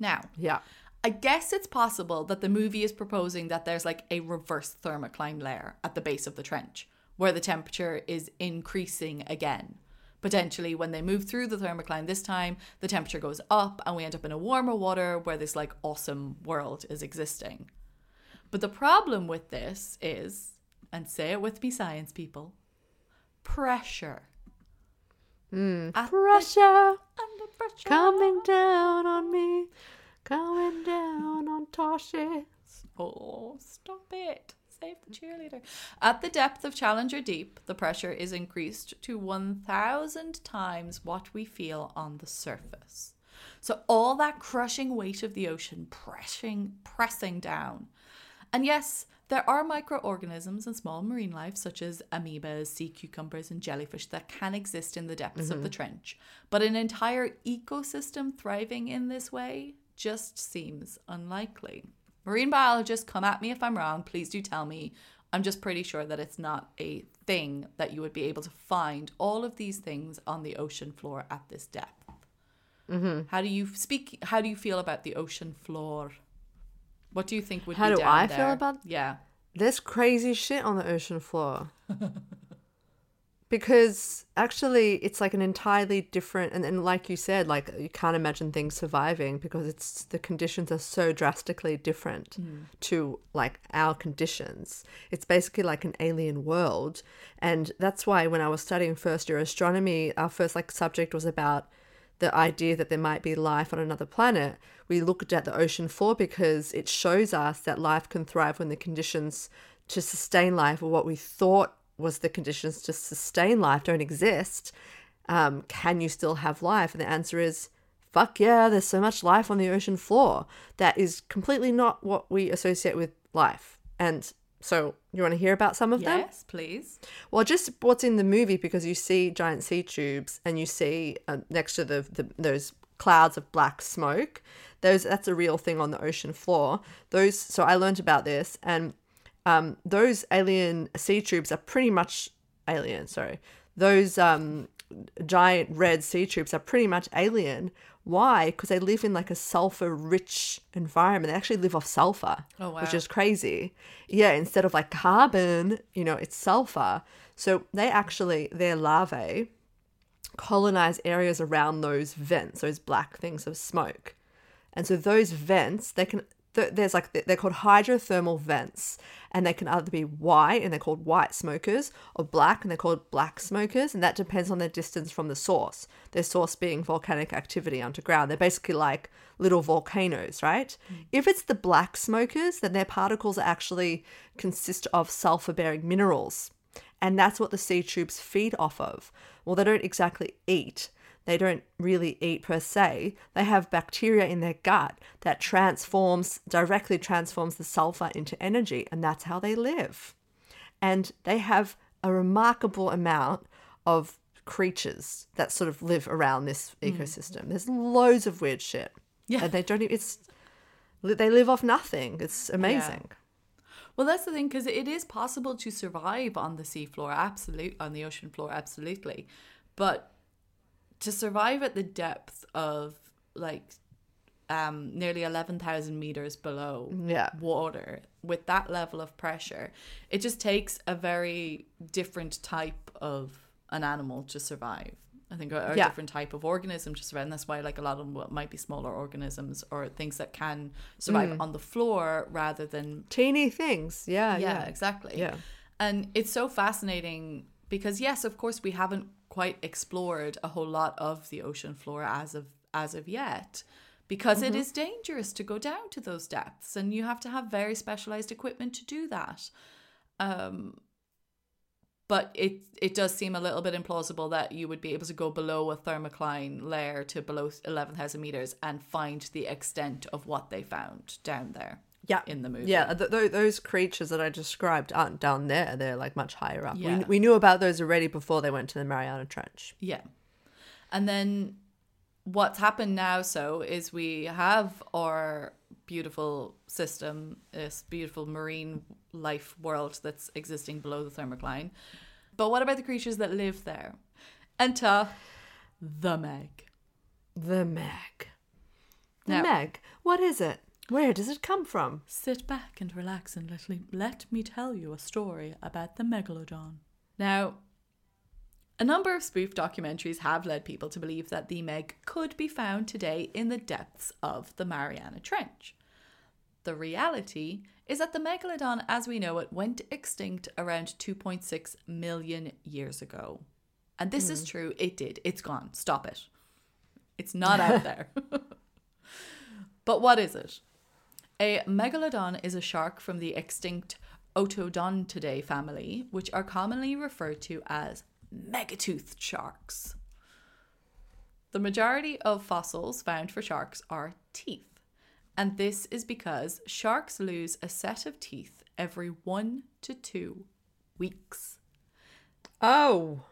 Now, yeah. I guess it's possible that the movie is proposing that there's like a reverse thermocline layer at the base of the trench where the temperature is increasing again. Potentially, when they move through the thermocline this time, the temperature goes up and we end up in a warmer water where this like awesome world is existing. But the problem with this is, and say it with me, science people, pressure. Hmm. At the- under pressure. coming down on me, coming down on Toshi. Oh, stop it. Save the cheerleader. At the depth of Challenger Deep, the pressure is increased to 1,000 times what we feel on the surface. So, all that crushing weight of the ocean pressing, pressing down. And yes, there are microorganisms and small marine life, such as amoebas, sea cucumbers, and jellyfish, that can exist in the depths of the mm-hmm. trench. But an entire ecosystem thriving in this way just seems unlikely. Marine biologists, come at me if I'm wrong. Please do tell me. I'm just pretty sure that it's not a thing that you would be able to find all of these things on the ocean floor at this depth. Mm-hmm. How do you speak? How do you feel about the ocean floor? What do you think would How do I feel about- Yeah. There's crazy shit on the ocean floor. because actually it's like an entirely different and, and like you said, like you can't imagine things surviving because it's the conditions are so drastically different hmm. to like our conditions. It's basically like an alien world. And that's why when I was studying first year astronomy, our first like subject was about the idea that there might be life on another planet, we looked at the ocean floor because it shows us that life can thrive when the conditions to sustain life or what we thought was the conditions to sustain life don't exist. Um, can you still have life? And the answer is fuck yeah, there's so much life on the ocean floor. That is completely not what we associate with life. And so, you want to hear about some of them? Yes, please. Well, just what's in the movie because you see giant sea tubes and you see uh, next to the, the those clouds of black smoke. Those that's a real thing on the ocean floor. Those so I learned about this and um, those alien sea tubes are pretty much alien. Sorry, those um, giant red sea tubes are pretty much alien. Why? Because they live in like a sulfur rich environment. They actually live off sulfur, Oh, which is crazy. Yeah, instead of like carbon, you know, it's sulfur. So they actually, their larvae colonize areas around those vents, those black things of smoke. And so those vents, they can, th- there's like, they're called hydrothermal vents, and they can either be white, and they're called white smokers, or black, and they're called black smokers, and that depends on their distance from the source. Their source being volcanic activity underground. They're basically like little volcanoes, right? Mm. If it's the black smokers, then their particles actually consist of sulfur bearing minerals. And that's what the sea tubes feed off of. Well, they don't exactly eat. They don't really eat per se. They have bacteria in their gut that transforms, directly transforms the sulfur into energy, and that's how they live. And they have a remarkable amount of creatures that sort of live around this hmm. ecosystem. There's loads of weird shit. Yeah. And they don't, e- it's, they live off nothing. It's amazing. Well, that's the thing because it is possible to survive on the seafloor, absolute on the ocean floor, absolutely, but to survive at the depth of like um, nearly eleven thousand meters below Yeah. water with that level of pressure, it just takes a very different type of an animal to survive. I think, or a Yeah. different type of organism to survive. And that's why, like, a lot of them might be smaller organisms or things that can survive on the floor rather than Teeny things. Yeah. yeah, Yeah. exactly. Yeah. And it's so fascinating because yes, of course we haven't quite explored a whole lot of the ocean floor as of as of yet because it is dangerous to go down to those depths and you have to have very specialized equipment to do that. Um but it it does seem a little bit implausible that you would be able to go below a thermocline layer to below 11,000 meters and find the extent of what they found down there. Yeah. in the movie. Yeah, th- th- those creatures that I described aren't down there. They're like much higher up. Yeah. We, we knew about those already before they went to the Mariana Trench. Yeah. And then what's happened now so is we have our beautiful system, this beautiful marine life world that's existing below the thermocline. But what about the creatures that live there? Enter the Meg. The Meg. The Now- Meg. What is it? Where does it come from? Sit back and relax and let me, let me tell you a story about the Megalodon. Now, a number of spoof documentaries have led people to believe that the Meg could be found today in the depths of the Mariana Trench. The reality is that the Megalodon as we know it went extinct around 2.6 million years ago. And this is hmm. true. It did. It's gone. Stop it. It's not out there. but what is it? A megalodon is a shark from the extinct Otodontidae family, which are commonly referred to as megatoothed sharks. The majority of fossils found for sharks are teeth, and this is because sharks lose a set of teeth every one to two weeks. Oh,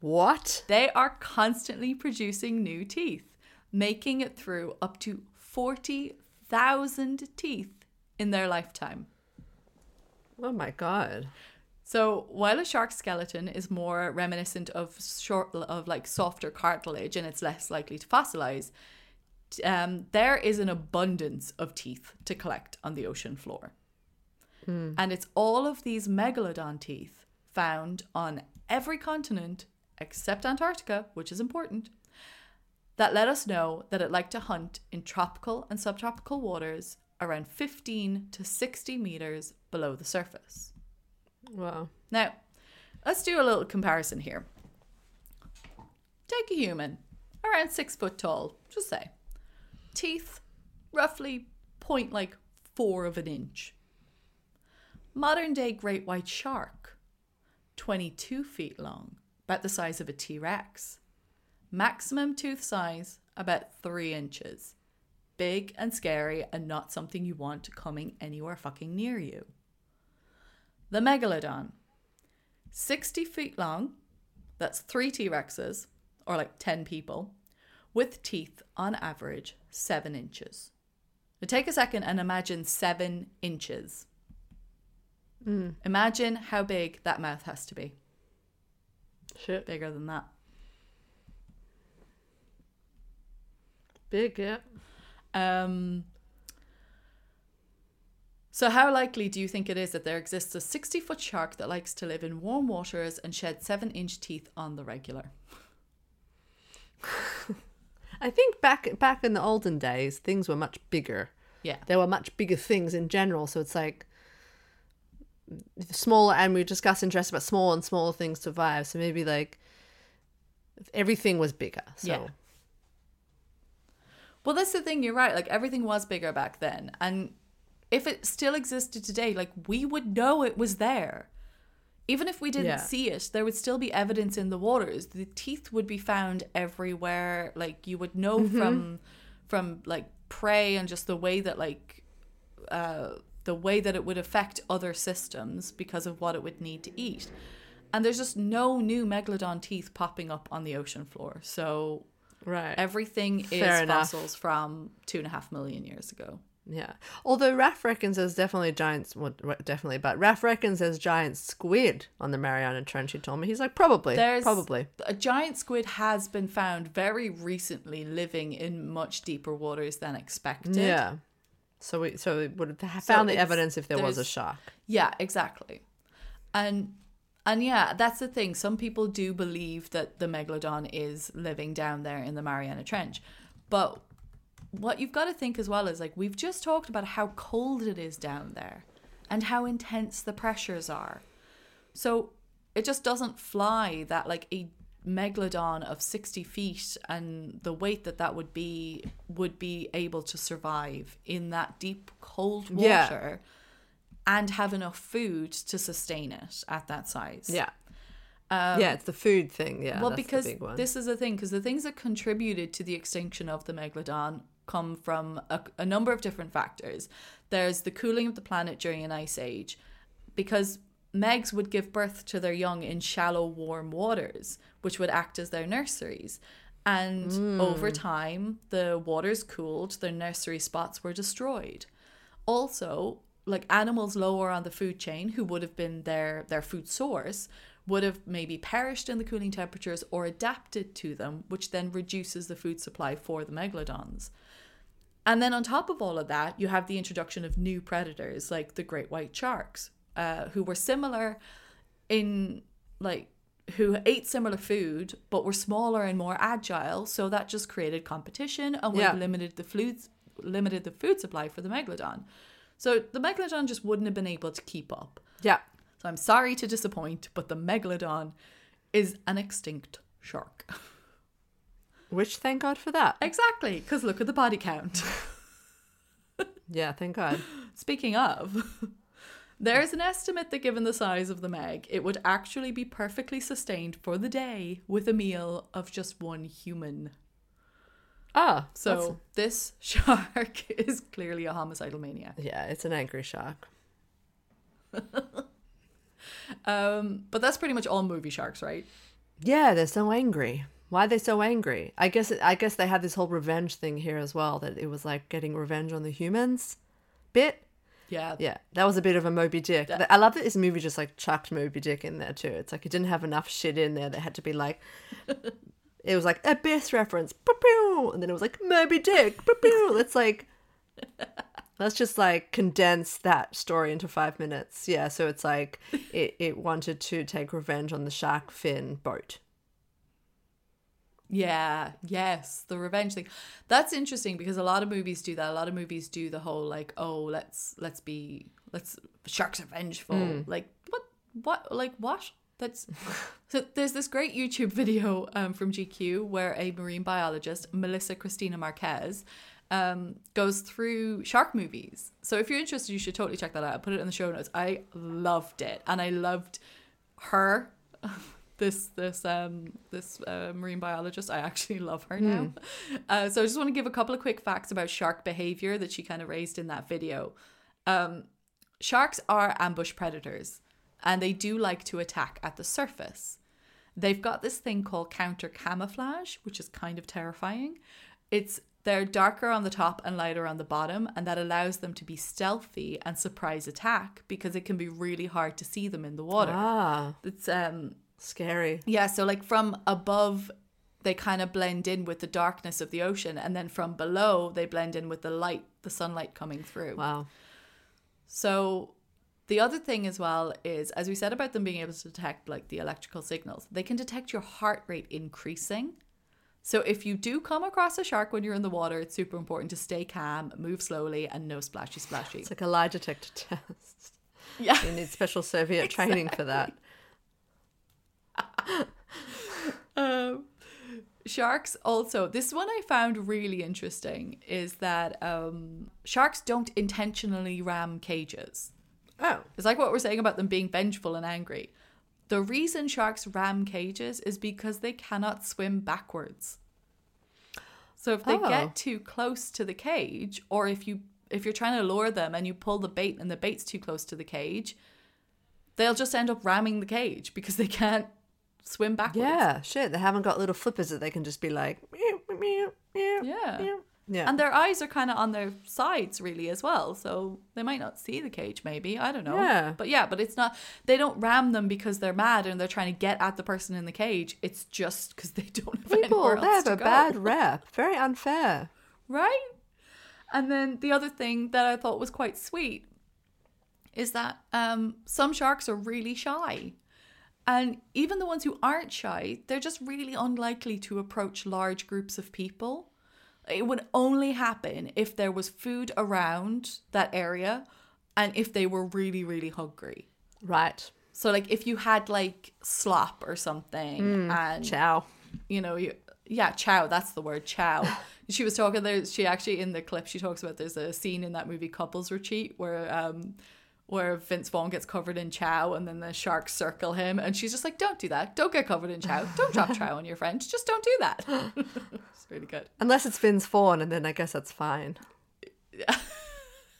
what? They are constantly producing new teeth, making it through up to 40,000 teeth in their lifetime. Oh my god. So while a shark's skeleton is more reminiscent of short of like softer cartilage and it's less likely to fossilize, um, there is an abundance of teeth to collect on the ocean floor. And it's all of these megalodon teeth found on every continent except Antarctica, which is important, that let us know that it liked to hunt in tropical and subtropical waters around 15 to 60 meters below the surface. Wow. Now, let's do a little comparison here. Take a human, around six foot tall, just say. Teeth, roughly point like four of an inch. Modern day great white shark, 22 feet long, about the size of a T Rex. Maximum tooth size, about three inches. Big and scary and not something you want coming anywhere fucking near you. The megalodon, 60 feet long, that's three T Rexes, or like 10 people, with teeth on average seven inches. Now take a second and imagine seven inches. Hmm. Imagine how big that mouth has to be. Shit. Bigger than that. Big, yeah. Um, so, how likely do you think it is that there exists a 60 foot shark that likes to live in warm waters and shed 7 inch teeth on the regular? I think back back in the olden days, things were much bigger. Yeah. There were much bigger things in general, so it's like smaller, and we discuss interest about small and smaller things survive. So maybe like everything was bigger. So Yeah. Well, that's the thing, you're right. Like, everything was bigger back then. And if it still existed today, like, we would know it was there. Even if we didn't Yeah. see it, there would still be evidence in the waters. The teeth would be found everywhere. Like, you would know Mm-hmm. from, from like, prey and just the way that, like, uh, the way that it would affect other systems because of what it would need to eat. And there's just no new megalodon teeth popping up on the ocean floor. So right. Everything is enough. fossils from two and a half million years ago. Yeah. Although Raf reckons there's definitely giants, well, definitely, but Raf reckons there's giant squid on the Mariana Trench. He told me he's like probably, There's probably. a giant squid has been found very recently living in much deeper waters than expected. Yeah. So we so we would have So found the evidence if there was a shark. Yeah, exactly. And and yeah, that's the thing. Some people do believe that the megalodon is living down there in the Mariana Trench. But what you've got to think as well is like we've just talked about how cold it is down there and how intense the pressures are. So it just doesn't fly that like a megalodon of 60 feet and the weight that that would be would be able to survive in that deep cold Yeah. And have enough food to sustain it at that size. Yeah. yeah, it's the food thing. Yeah. Um, Well, that's the because big one. this is the thing, because the things that contributed to the extinction of the megalodon come from a, a number of different factors. There's the cooling of the planet during an ice age, because megs would give birth to their young in shallow, warm waters, which would act as their nurseries. And Hmm. over time, the waters cooled, their nursery spots were destroyed. Also, like animals lower on the food chain who would have been their their food source would have maybe perished in the cooling temperatures or adapted to them, which then reduces the food supply for the megalodons. And then on top of all of that, you have the introduction of new predators like the great white sharks, uh, who were similar in like who ate similar food but were smaller and more agile. So that just created competition and would Yeah. limited the food limited the food supply for the megalodon. So the megalodon just wouldn't have been able to keep up. yeah. So I'm sorry to disappoint, but the megalodon is an extinct shark. Which, thank God for that. exactly, because look at the body count. Yeah, thank God. Speaking of, there's an estimate that given the size of the Meg, it would actually be perfectly sustained for the day with a meal of just one human. Ah, So this shark is clearly a homicidal maniac. yeah, it's an angry shark. Um, but that's pretty much all movie sharks, right? Yeah, they're so angry. Why are they so angry? I guess I guess they had this whole revenge thing here as well. That it was like getting revenge on the humans, bit. Yeah. Yeah, that was a bit of a Moby Dick. I love that this movie just like chucked Moby Dick in there too. It's like it didn't have enough shit in there that had to be like. It was like Abyss reference, and then it was like Moby Dick. Let's like, let's just like condense that story into five minutes. Yeah, so it's like it it wanted to take revenge on the shark fin boat. Yeah, yes, the revenge thing. That's interesting because a lot of movies do that. A lot of movies do the whole like, oh, let's let's be let's sharks are vengeful. Hmm. Like what what like what? That's so there's this great YouTube video um, from GQ where a marine biologist, Melissa Cristina Marquez, um, goes through shark movies. So if you're interested, you should totally check that out. I'll put it in the show notes. I loved it, and I loved her this this um this uh, marine biologist i actually love her now uh, so i just want to give a couple of quick facts about shark behavior that she kind of raised in that video um sharks are ambush predators and they do like to attack at the surface they've got this thing called counter camouflage which is kind of terrifying it's they're darker on the top and lighter on the bottom and that allows them to be stealthy and surprise attack because it can be really hard to see them in the water Ah, it's um scary. yeah, so like from above, they kind of blend in with the darkness of the ocean, and then from below, they blend in with the light, the sunlight coming through. Wow. So the other thing as well is, as we said about them being able to detect like the electrical signals, they can detect your heart rate increasing. So if you do come across a shark when you're in the water, it's super important to stay calm, move slowly, and no splashy splashy. It's like a lie detector test. yeah. You need special Soviet training for that. um, sharks also this one i found really interesting is that um, sharks don't intentionally ram cages Oh. it's like what we're saying about them being vengeful and angry the reason sharks ram cages is because they cannot swim backwards so if they Oh. get too close to the cage or if you if you're trying to lure them and you pull the bait and the bait's too close to the cage they'll just end up ramming the cage because they can't swim backwards Yeah, shit. They haven't got little flippers that they can just be like, meow, meow, meow, Yeah. Yeah. And their eyes are kind of on their sides, really, as well. So they might not see the cage, maybe. I don't know. Yeah. But yeah, but it's not, they don't ram them because they're mad and they're trying to get at the person in the cage. It's just because they don't have People, anywhere they have a go. bad rep. Very unfair. Right? And then the other thing that I thought was quite sweet is that um, some sharks are really shy. And even the ones who aren't shy, they're just really unlikely to approach large groups of people. It would only happen if there was food around that area and if they were really, really hungry. Right. So, like, if you had like slop or something and chow, you know, you yeah, chow, that's the word, chow. she was talking there she actually in the clip she talks about there's a scene in that movie Couples Retreat where um where Vince Vaughn gets covered in chow and then the sharks circle him and she's just like, Don't do that. Don't get covered in chow. Don't drop chow on your friend. Just don't do that. it's really good. Unless it's Vince Vaughn, and then I guess that's fine.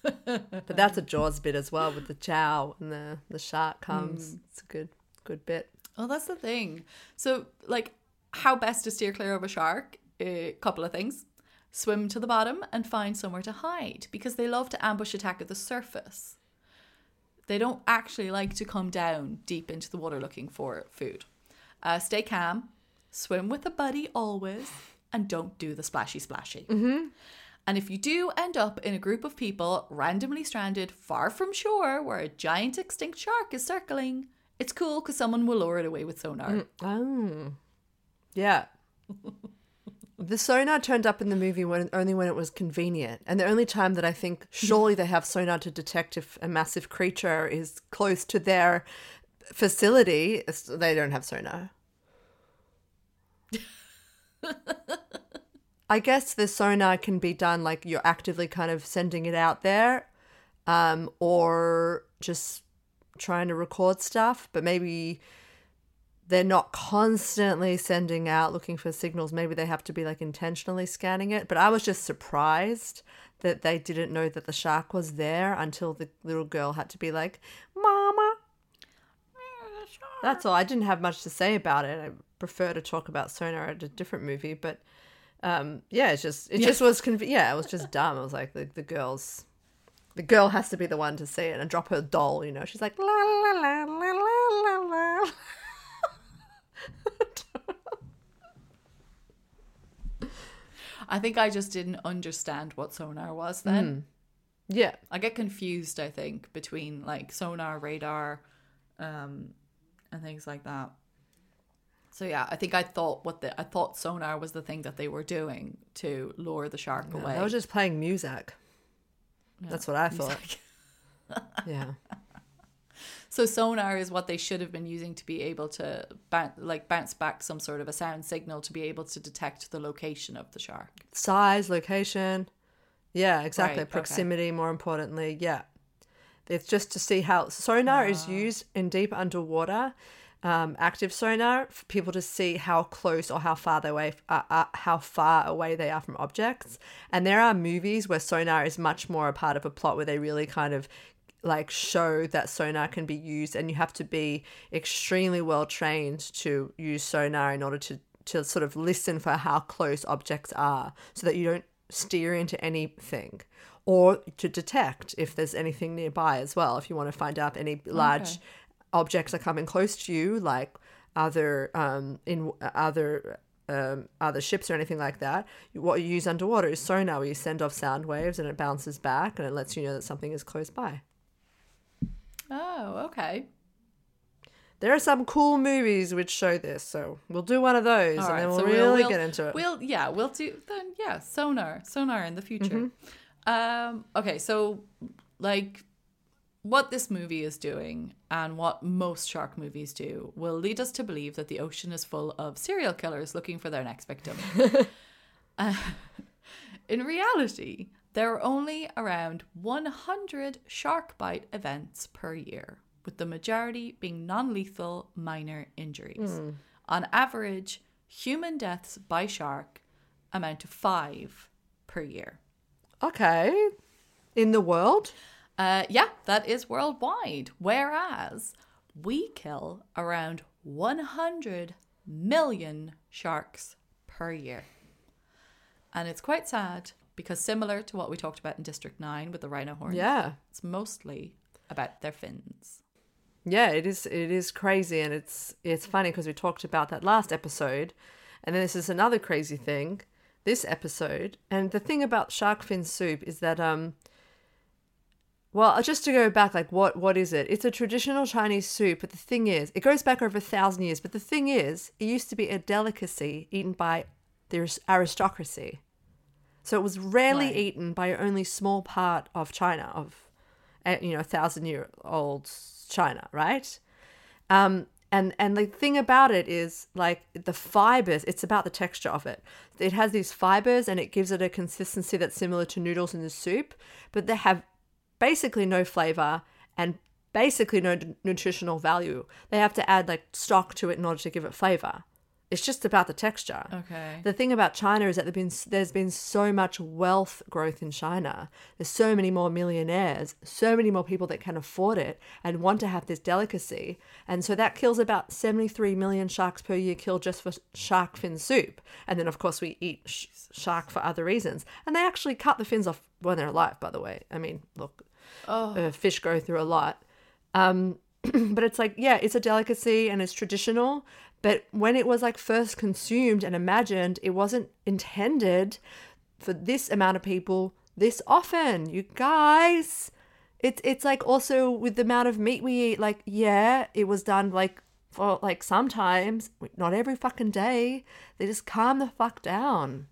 but that's a Jaws bit as well with the chow and the, the shark hmm. comes. It's a good good bit. Well, that's the thing. So, like, how best to steer clear of a shark? A couple of things. Swim to the bottom and find somewhere to hide because they love to ambush attack at the surface. They don't actually like to come down deep into the water looking for food. Uh, stay calm, swim with a buddy always, and don't do the splashy splashy. And if you do end up in a group of people randomly stranded far from shore where a giant extinct shark is circling, it's cool because someone will lure it away with sonar. Oh. Yeah. the sonar turned up in the movie when only when it was convenient. And the only time that I think surely they have sonar to detect if a massive creature is close to their facility, they don't have sonar. I guess the sonar can be done like you're actively kind of sending it out there, um, or just trying to record stuff, but maybe they're not constantly sending out looking for signals. Maybe they have to be like intentionally scanning it. But I was just surprised that they didn't know that the shark was there until the little girl had to be like, Mama. That's all. I didn't have much to say about it. I prefer to talk about sonar at a different movie, but um, yeah, it's just it just was conv- yeah, it was just dumb. It was like the, the girls the girl has to be the one to see it and drop her doll, you know. She's like la la la la la la la. I think I just didn't understand what sonar was then. Yeah. I get confused, I think, between like sonar, radar, um, and things like that. So yeah, I think I thought what the I thought sonar was the thing that they were doing to lure the shark No, away. I was just playing music. That's what I thought. yeah. So sonar is what they should have been using to be able to bounce, like bounce back some sort of a sound signal to be able to detect the location of the shark. Size, location. Yeah, exactly. Right, okay. Proximity, more importantly. Yeah. It's just to see how sonar Ah. is used in deep underwater, um, active sonar for people to see how close or how far they away, uh, uh, how far away they are from objects. And there are movies where sonar is much more a part of a plot where they really kind of like show that sonar can be used and you have to be extremely well trained to use sonar in order to to sort of listen for how close objects are so that you don't steer into anything or to detect if there's anything nearby as well if you want to find out any large Okay. objects are coming close to you like other um in other um, other ships or anything like that. What you use underwater is sonar, where you send off sound waves and it bounces back and it lets you know that something is close by. Oh, okay. There are some cool movies which show this, so we'll do one of those All and right, then we'll so really we'll, get into it. We'll yeah, we'll do then yeah, sonar, sonar in the future. Mm-hmm. Um okay, so like what this movie is doing and what most shark movies do will lead us to believe that the ocean is full of serial killers looking for their next victim. Uh, in reality, there are only around 100 shark bite events per year, with the majority being non lethal minor injuries. On average, human deaths by shark amount to five per year. okay. In the world? Uh, yeah, that is worldwide. Whereas we kill around 100 million sharks per year. And it's quite sad because, similar to what we talked about in District 9 with the rhino horns, Yeah. it's mostly about their fins. Yeah, it is it is crazy and it's it's funny because we talked about that last episode and then this is another crazy thing this episode and the thing about shark fin soup is that um well just to go back like what what is it it's a traditional chinese soup but the thing is it goes back over a thousand years but the thing is it used to be a delicacy eaten by the aristocracy so it was rarely Right. eaten by only small part of china of uh, you know, a thousand year old China, right? Um, and and the thing about it is like the fibers. It's about the texture of it. It has these fibers, and it gives it a consistency that's similar to noodles in the soup, but they have basically no flavor and basically no nutritional value. They have to add like stock to it in order to give it flavor. It's just about the texture. Okay. The thing about China is that there've been there's been so much wealth growth in China. There's so many more millionaires, so many more people that can afford it and want to have this delicacy. And so that kills about 73 million sharks per year killed just for shark fin soup. And then of course we eat sh- shark for other reasons. And they actually cut the fins off when they're alive, by the way. I mean, look, uh, fish go through a lot. Um, but it's like, yeah, it's a delicacy and it's traditional. But when it was like first consumed and imagined, it wasn't intended for this amount of people this often. You guys, it's it's like also with the amount of meat we eat. Like, yeah, it was done like for like sometimes, not every fucking day. They just calm the fuck down.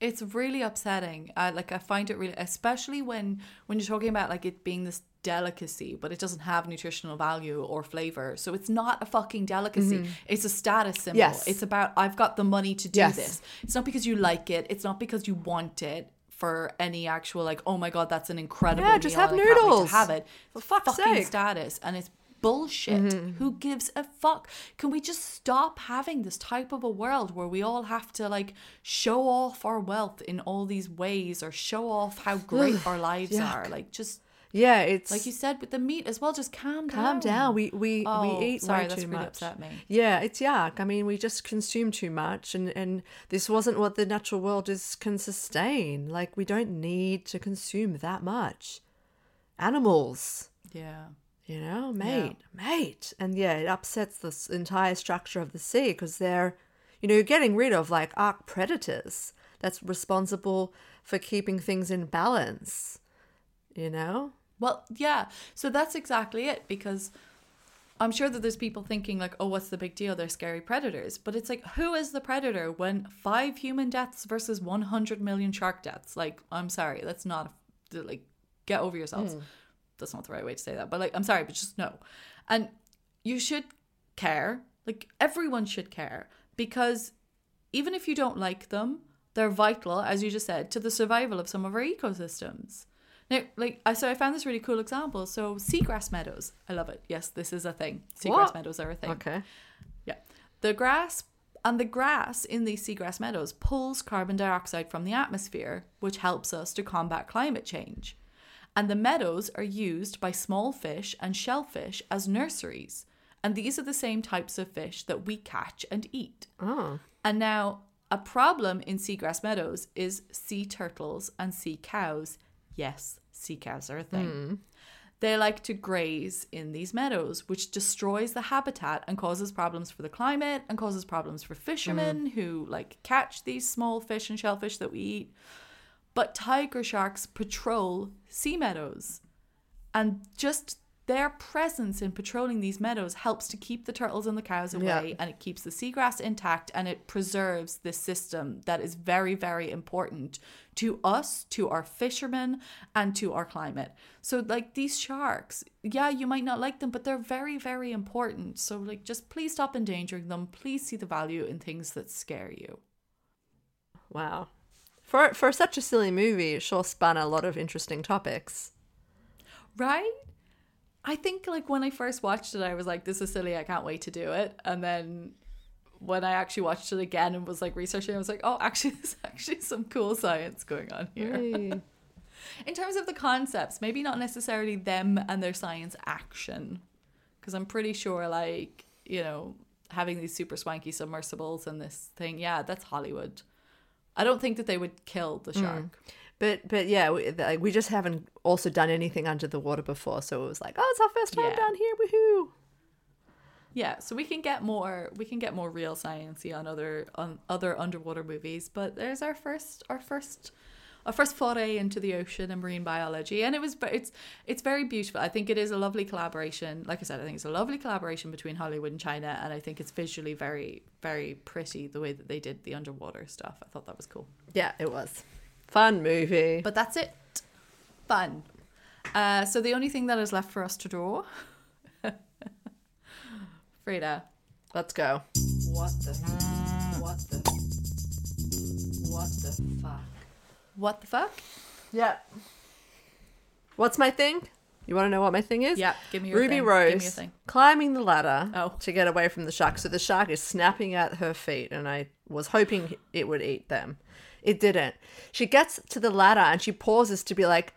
It's really upsetting. I like I find it really especially when when you're talking about like it being this delicacy, but it doesn't have nutritional value or flavor. So it's not a fucking delicacy. It's a status symbol. Mm-hmm. Yes. It's about I've got the money to do Yes. this. It's not because you like it. It's not because you want it for any actual like oh my god that's an incredible Yeah, just meal have noodles. to have it. For fucking sake. Mm-hmm. status and it's bullshit. Mm-hmm. Who gives a fuck? Can we just stop having this type of a world where we all have to like show off our wealth in all these ways or show off how great our lives Yuck. are? Like just Yeah, it's like you said with the meat as well, just calm down. calm down. We we Oh, we eat sorry, way that's too really much. upset me. Yeah, it's yuck. I mean, we just consume too much, and and this wasn't what the natural world is can sustain. Like we don't need to consume that much. Animals, Yeah. You know, mate, mate, and yeah, it upsets the s- entire structure of the sea because they're, you know, you're getting rid of like arc predators that's responsible for keeping things in balance. You know, Well, yeah. So that's exactly it because I'm sure that there's people thinking like, "Oh, what's the big deal? They're scary predators." But it's like, who is the predator when 5 human deaths versus 100 million shark deaths? Like, I'm sorry, that's not like get over yourselves. Hmm. That's not the right way to say that. But like, I'm sorry, but just no. And you should care. Like everyone should care because even if you don't like them, they're vital, as you just said, to the survival of some of our ecosystems. Now, like I so I found this really cool example. So seagrass meadows, I love it. Yes, this is a thing. Seagrass What? meadows are a thing. okay, Yeah, the grass and the grass in these seagrass meadows pulls carbon dioxide from the atmosphere, which helps us to combat climate change. And the meadows are used by small fish and shellfish as nurseries. And these are the same types of fish that we catch and eat. oh, And now, a problem in seagrass meadows is sea turtles and sea cows. Yes, sea cows are a thing. Hmm. They like to graze in these meadows, which destroys the habitat and causes problems for the climate and causes problems for fishermen hmm. who like catch these small fish and shellfish that we eat. But tiger sharks patrol sea meadows. And just their presence in patrolling these meadows helps to keep the turtles and the cows away Yeah. and it keeps the seagrass intact and it preserves this system that is very, very important to us, to our fishermen, and to our climate. So, like these sharks, yeah, you might not like them, but they're very, very important. So, like, just please stop endangering them. Please see the value in things that scare you. wow. For for such a silly movie, it sure spun a lot of interesting topics. Right? I think like when I first watched it, I was like, "This is silly. I can't wait to do it." And then when I actually watched it again and was like researching, I was like, "Oh, actually, there's actually some cool science going on here." In terms of the concepts, maybe not necessarily them and their science action, because I'm pretty sure, like you know, having these super swanky submersibles and this thing, yeah, that's Hollywood. I don't think that they would kill the mm. shark. But but yeah, we, like, we just haven't also done anything under the water before, so it was like, oh, it's our first time Yeah. down here, woohoo! Yeah, so we can get more we can get more real sciencey on other on other underwater movies, but there's our first our first our first foray into the ocean and marine biology, and it was it's it's very beautiful. I think it is a lovely collaboration. Like I said, I think it's a lovely collaboration between Hollywood and China, and I think it's visually very very pretty the way that they did the underwater stuff. I thought that was cool. Yeah, it was fun movie. But that's it. Fun. Uh, so the only thing that is left for us to draw, Frida, Let's go. What the what the what the fuck? What the fuck? Yeah. What's my thing? You want to know what my thing is? Yeah, give me your Ruby thing. Rose Give me your thing. climbing the ladder Oh. to get away from the shark. So the shark is snapping at her feet, and I was hoping it would eat them. It didn't. She gets to the ladder and she pauses to be like,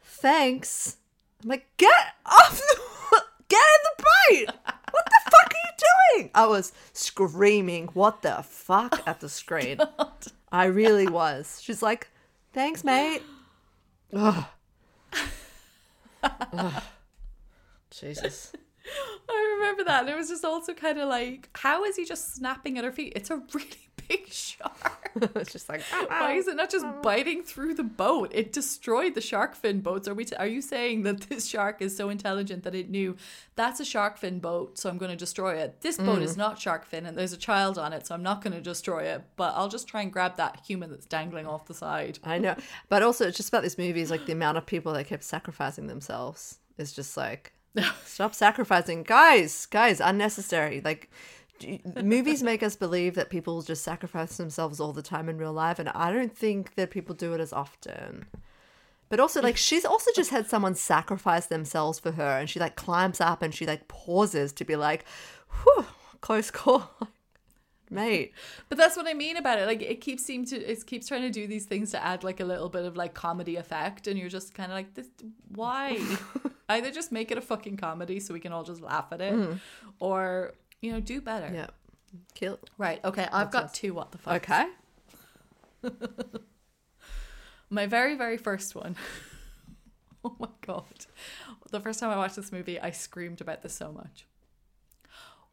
"Thanks." I'm like, "Get off the, get in the boat! What the fuck are you doing?" I was screaming, "What the fuck?" at the screen. Oh I really was. She's like, "Thanks, mate." Ugh. Ugh. Jesus. I remember that. And it was just also kind of like, how is he just snapping at her feet? It's a really big shark. it's just like oh, Why is it not just oh. biting through the boat? It destroyed the shark fin boats. Are we? T- are you saying that this shark is so intelligent that it knew that's a shark fin boat, so I'm going to destroy it? This boat is mm. not shark fin, and there's a child on it, so I'm not going to destroy it. But I'll just try and grab that human that's dangling off the side. I know, but also it's just about this movie is like the amount of people that kept sacrificing themselves is just like stop sacrificing, guys, guys, unnecessary. Like movies make us believe that people just sacrifice themselves all the time in real life, and I don't think that people do it as often. But also, like she's also just had someone sacrifice themselves for her, and she like climbs up and she like pauses to be like, "Whew, close call." Mate, But that's what I mean about it. Like it keeps seem to it keeps trying to do these things to add like a little bit of like comedy effect, and you're just kind of like this. Why? Either just make it a fucking comedy so we can all just laugh at it, mm. or you know do better. yeah, kill. Right. Okay. I've got two. What the fuck? Okay, My very very first one. oh my god! The first time I watched this movie, I screamed about this so much.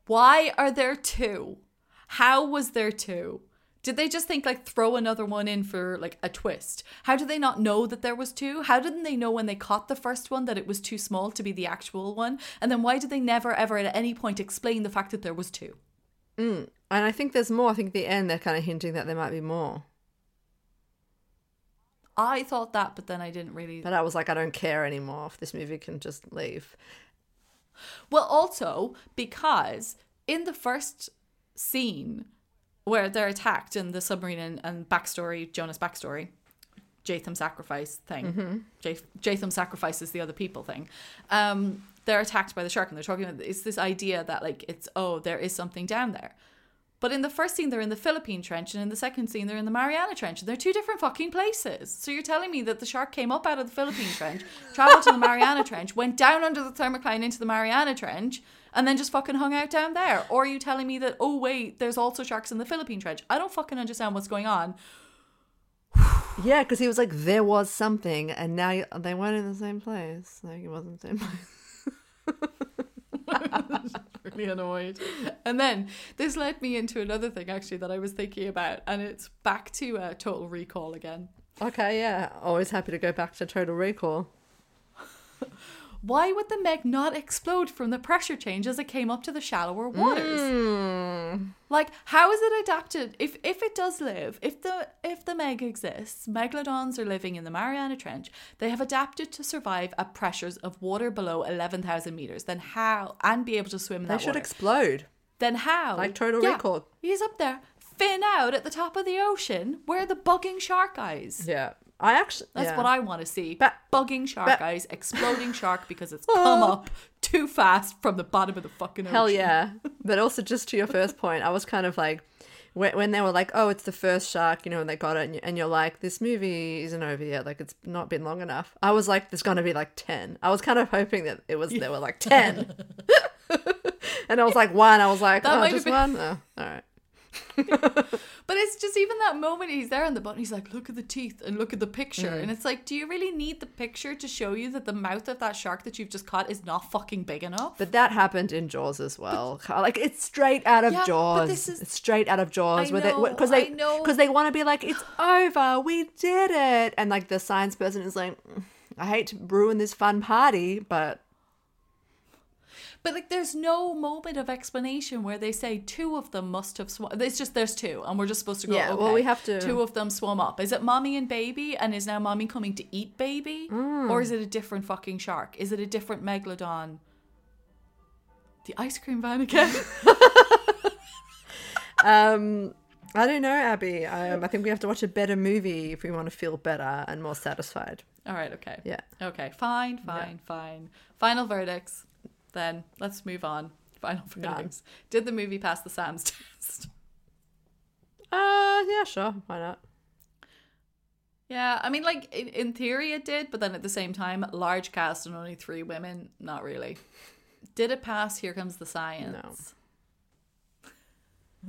Why are there two? How was there two? Did they just think like throw another one in for like a twist? How did they not know that there was two? How didn't they know when they caught the first one that it was too small to be the actual one? And then why did they never ever at any point explain the fact that there was two? Mm. and I think there's more. I think at the end they're kind of hinting that there might be more. I thought that, but then I didn't really. But I was like, I don't care anymore. If this movie can just leave. Well, also because in the first scene where they're attacked in the submarine and, and backstory, Jonas backstory, Jatham sacrifice thing, Jath- Jatham sacrifices the other people thing. Um, they're attacked by the shark, and they're talking about it's this idea that like it's oh there is something down there. But in the first scene, they're in the Philippine Trench, and in the second scene, they're in the Mariana Trench. And they're two different fucking places. So you're telling me that the shark came up out of the Philippine Trench, traveled to the Mariana Trench, went down under the thermocline into the Mariana Trench, and then just fucking hung out down there? Or are you telling me that, oh, wait, there's also sharks in the Philippine Trench? I don't fucking understand what's going on. Yeah, because he was like, there was something, and now y- they weren't in the same place. Like it wasn't the same place. really annoyed. And then this led me into another thing actually that I was thinking about, and it's back to uh, Total Recall again. Okay, yeah. Always happy to go back to Total Recall. Why would the Meg not explode from the pressure change as it came up to the shallower waters? Hmm. Like, how is it adapted? If if it does live, if the if the Meg exists, megalodons are living in the Mariana Trench. They have adapted to survive at pressures of water below eleven thousand meters. Then how and be able to swim in They that should water? explode. then how? Like Total Yeah, Recall. He's up there, fin out at the top of the ocean. Where are the bugging shark eyes? Yeah. I actually. That's yeah. what I want to see. But- bugging shark but- eyes, exploding shark because it's oh. come up too fast from the bottom of the fucking ocean. Hell yeah. But also, just to your first point, I was kind of like, when, when they were like, oh, it's the first shark, you know, and they got it, and, you, you're like, this movie isn't over yet. Like, it's not been long enough. I was like, there's going to be like 10. I was kind of hoping that it was, there were like 10. and I was like, one. I was like, That oh, just been- one? Oh, all right. But it's just even that moment he's there on the boat he's like, look at the teeth and look at the picture. Mm. And it's like, do you really need the picture to show you that the mouth of that shark that you've just caught is not fucking big enough? But that happened in Jaws as well. like it's straight out of Yeah, but Jaws. this is- It's straight out of Jaws. I where they know, because they because they want to be like it's over, we did it, and like the science person is like, "Mm, I hate to ruin this fun party, but But like, there's no moment of explanation where they say two of them must have swum. It's just there's two, and we're just supposed to go. Yeah, okay, well, we have to- Two of them swum up. Is it mommy and baby, and is now mommy coming to eat baby, Mm. or is it a different fucking shark? Is it a different megalodon? The ice cream van again. um. I don't know, Abby. Um, I think we have to watch a better movie if we want to feel better and more satisfied. All right. Okay. Yeah. Okay. Fine. Fine. Fine. Final verdicts. Then let's move on. Final Done. verdicts. Did the movie pass the Sam's test? Uh, yeah, sure. Why not? Yeah, I mean, like in, in theory it did, but then at the same time, large cast and only three women, not really. Did it pass? Here comes the science.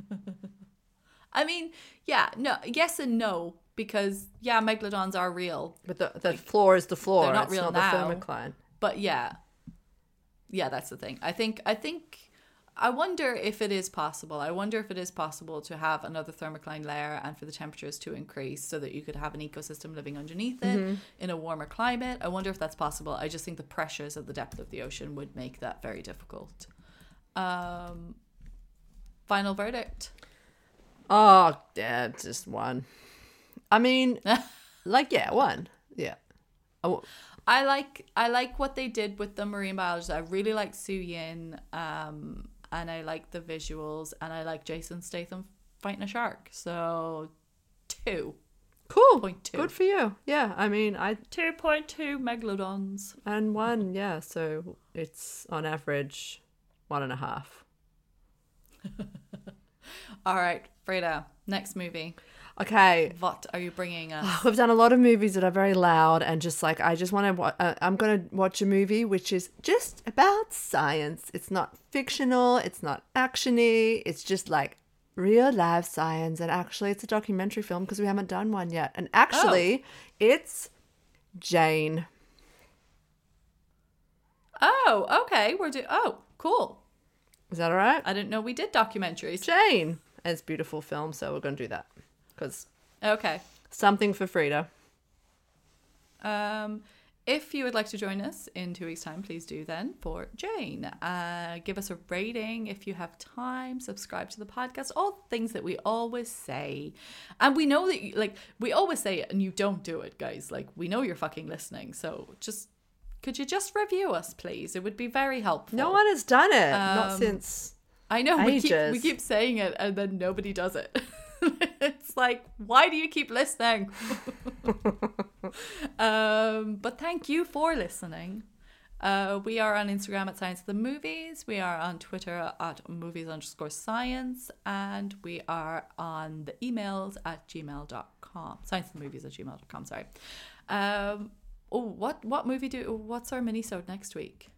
No. I mean, yeah, no, yes and no, because yeah, megalodons are real, But the the floor is the floor. they're not real not now. but yeah, yeah, that's the thing. I think, I think, I wonder if it is possible. I wonder if it is possible to have another thermocline layer and for the temperatures to increase so that you could have an ecosystem living underneath it in a warmer climate. I wonder if that's possible. I just think the pressures at the depth of the ocean would make that very difficult. Um, final verdict. Oh, yeah, just one. I mean, like, yeah, one. Yeah. Oh, I like I like what they did with the marine biologist. I really like Su Yin, um, and I like the visuals, and I like Jason Statham fighting a shark. So two. cool. Point two. Good for you. Yeah, I mean, I 2.2 megalodons. and one. Yeah, so it's on average one and a half. All right, Frida, next movie. Okay, What are you bringing us? We've done a lot of movies that are very loud and just like I just want to. Wa- uh, I'm going to watch a movie which is just about science. It's not fictional. It's not actiony. It's just like real life science. And actually, it's a documentary film because we haven't done one yet. And actually, it's Jane. Oh, okay. We're do. Oh, cool. Is that all right? I didn't know we did documentaries. Jane. And it's a beautiful film, so we're going to do that because Okay. something for Frida. Um, if you would like to join us in two weeks' time, please do then for Jane. Uh, give us a rating if you have time. Subscribe to the podcast. All things that we always say, and we know that you, like we always say it, and you don't do it, guys. Like we know you're fucking listening. So just could you just review us, please? It would be very helpful. No one has done it. not Um, since. I know we keep, we keep saying it, and then nobody does it. it's like, why do you keep listening? um, but thank you for listening. Uh, we are on Instagram at Science of the Movies. We are on Twitter at movies underscore science. And we are on the emails at gmail.com. Science of the movies at gmail.com, sorry. Um, oh, what, what movie do, what's our mini-sode next week?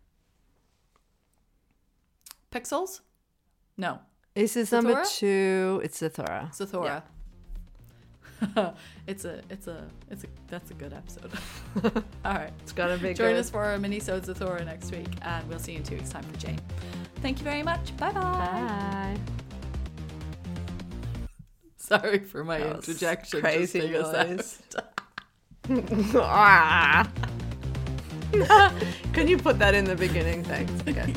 Pixels? No. This is number two. It's Zathura. Zathura. it's a, it's a, it's a, that's a good episode. All right. It's gonna be Join good. us for our mini Zathura next week, and we'll see you in two weeks' time for Jane. Thank you very much. Bye bye. Sorry for my That interjection. crazy noise. Ah. Can you put that in the beginning? Thanks. Okay.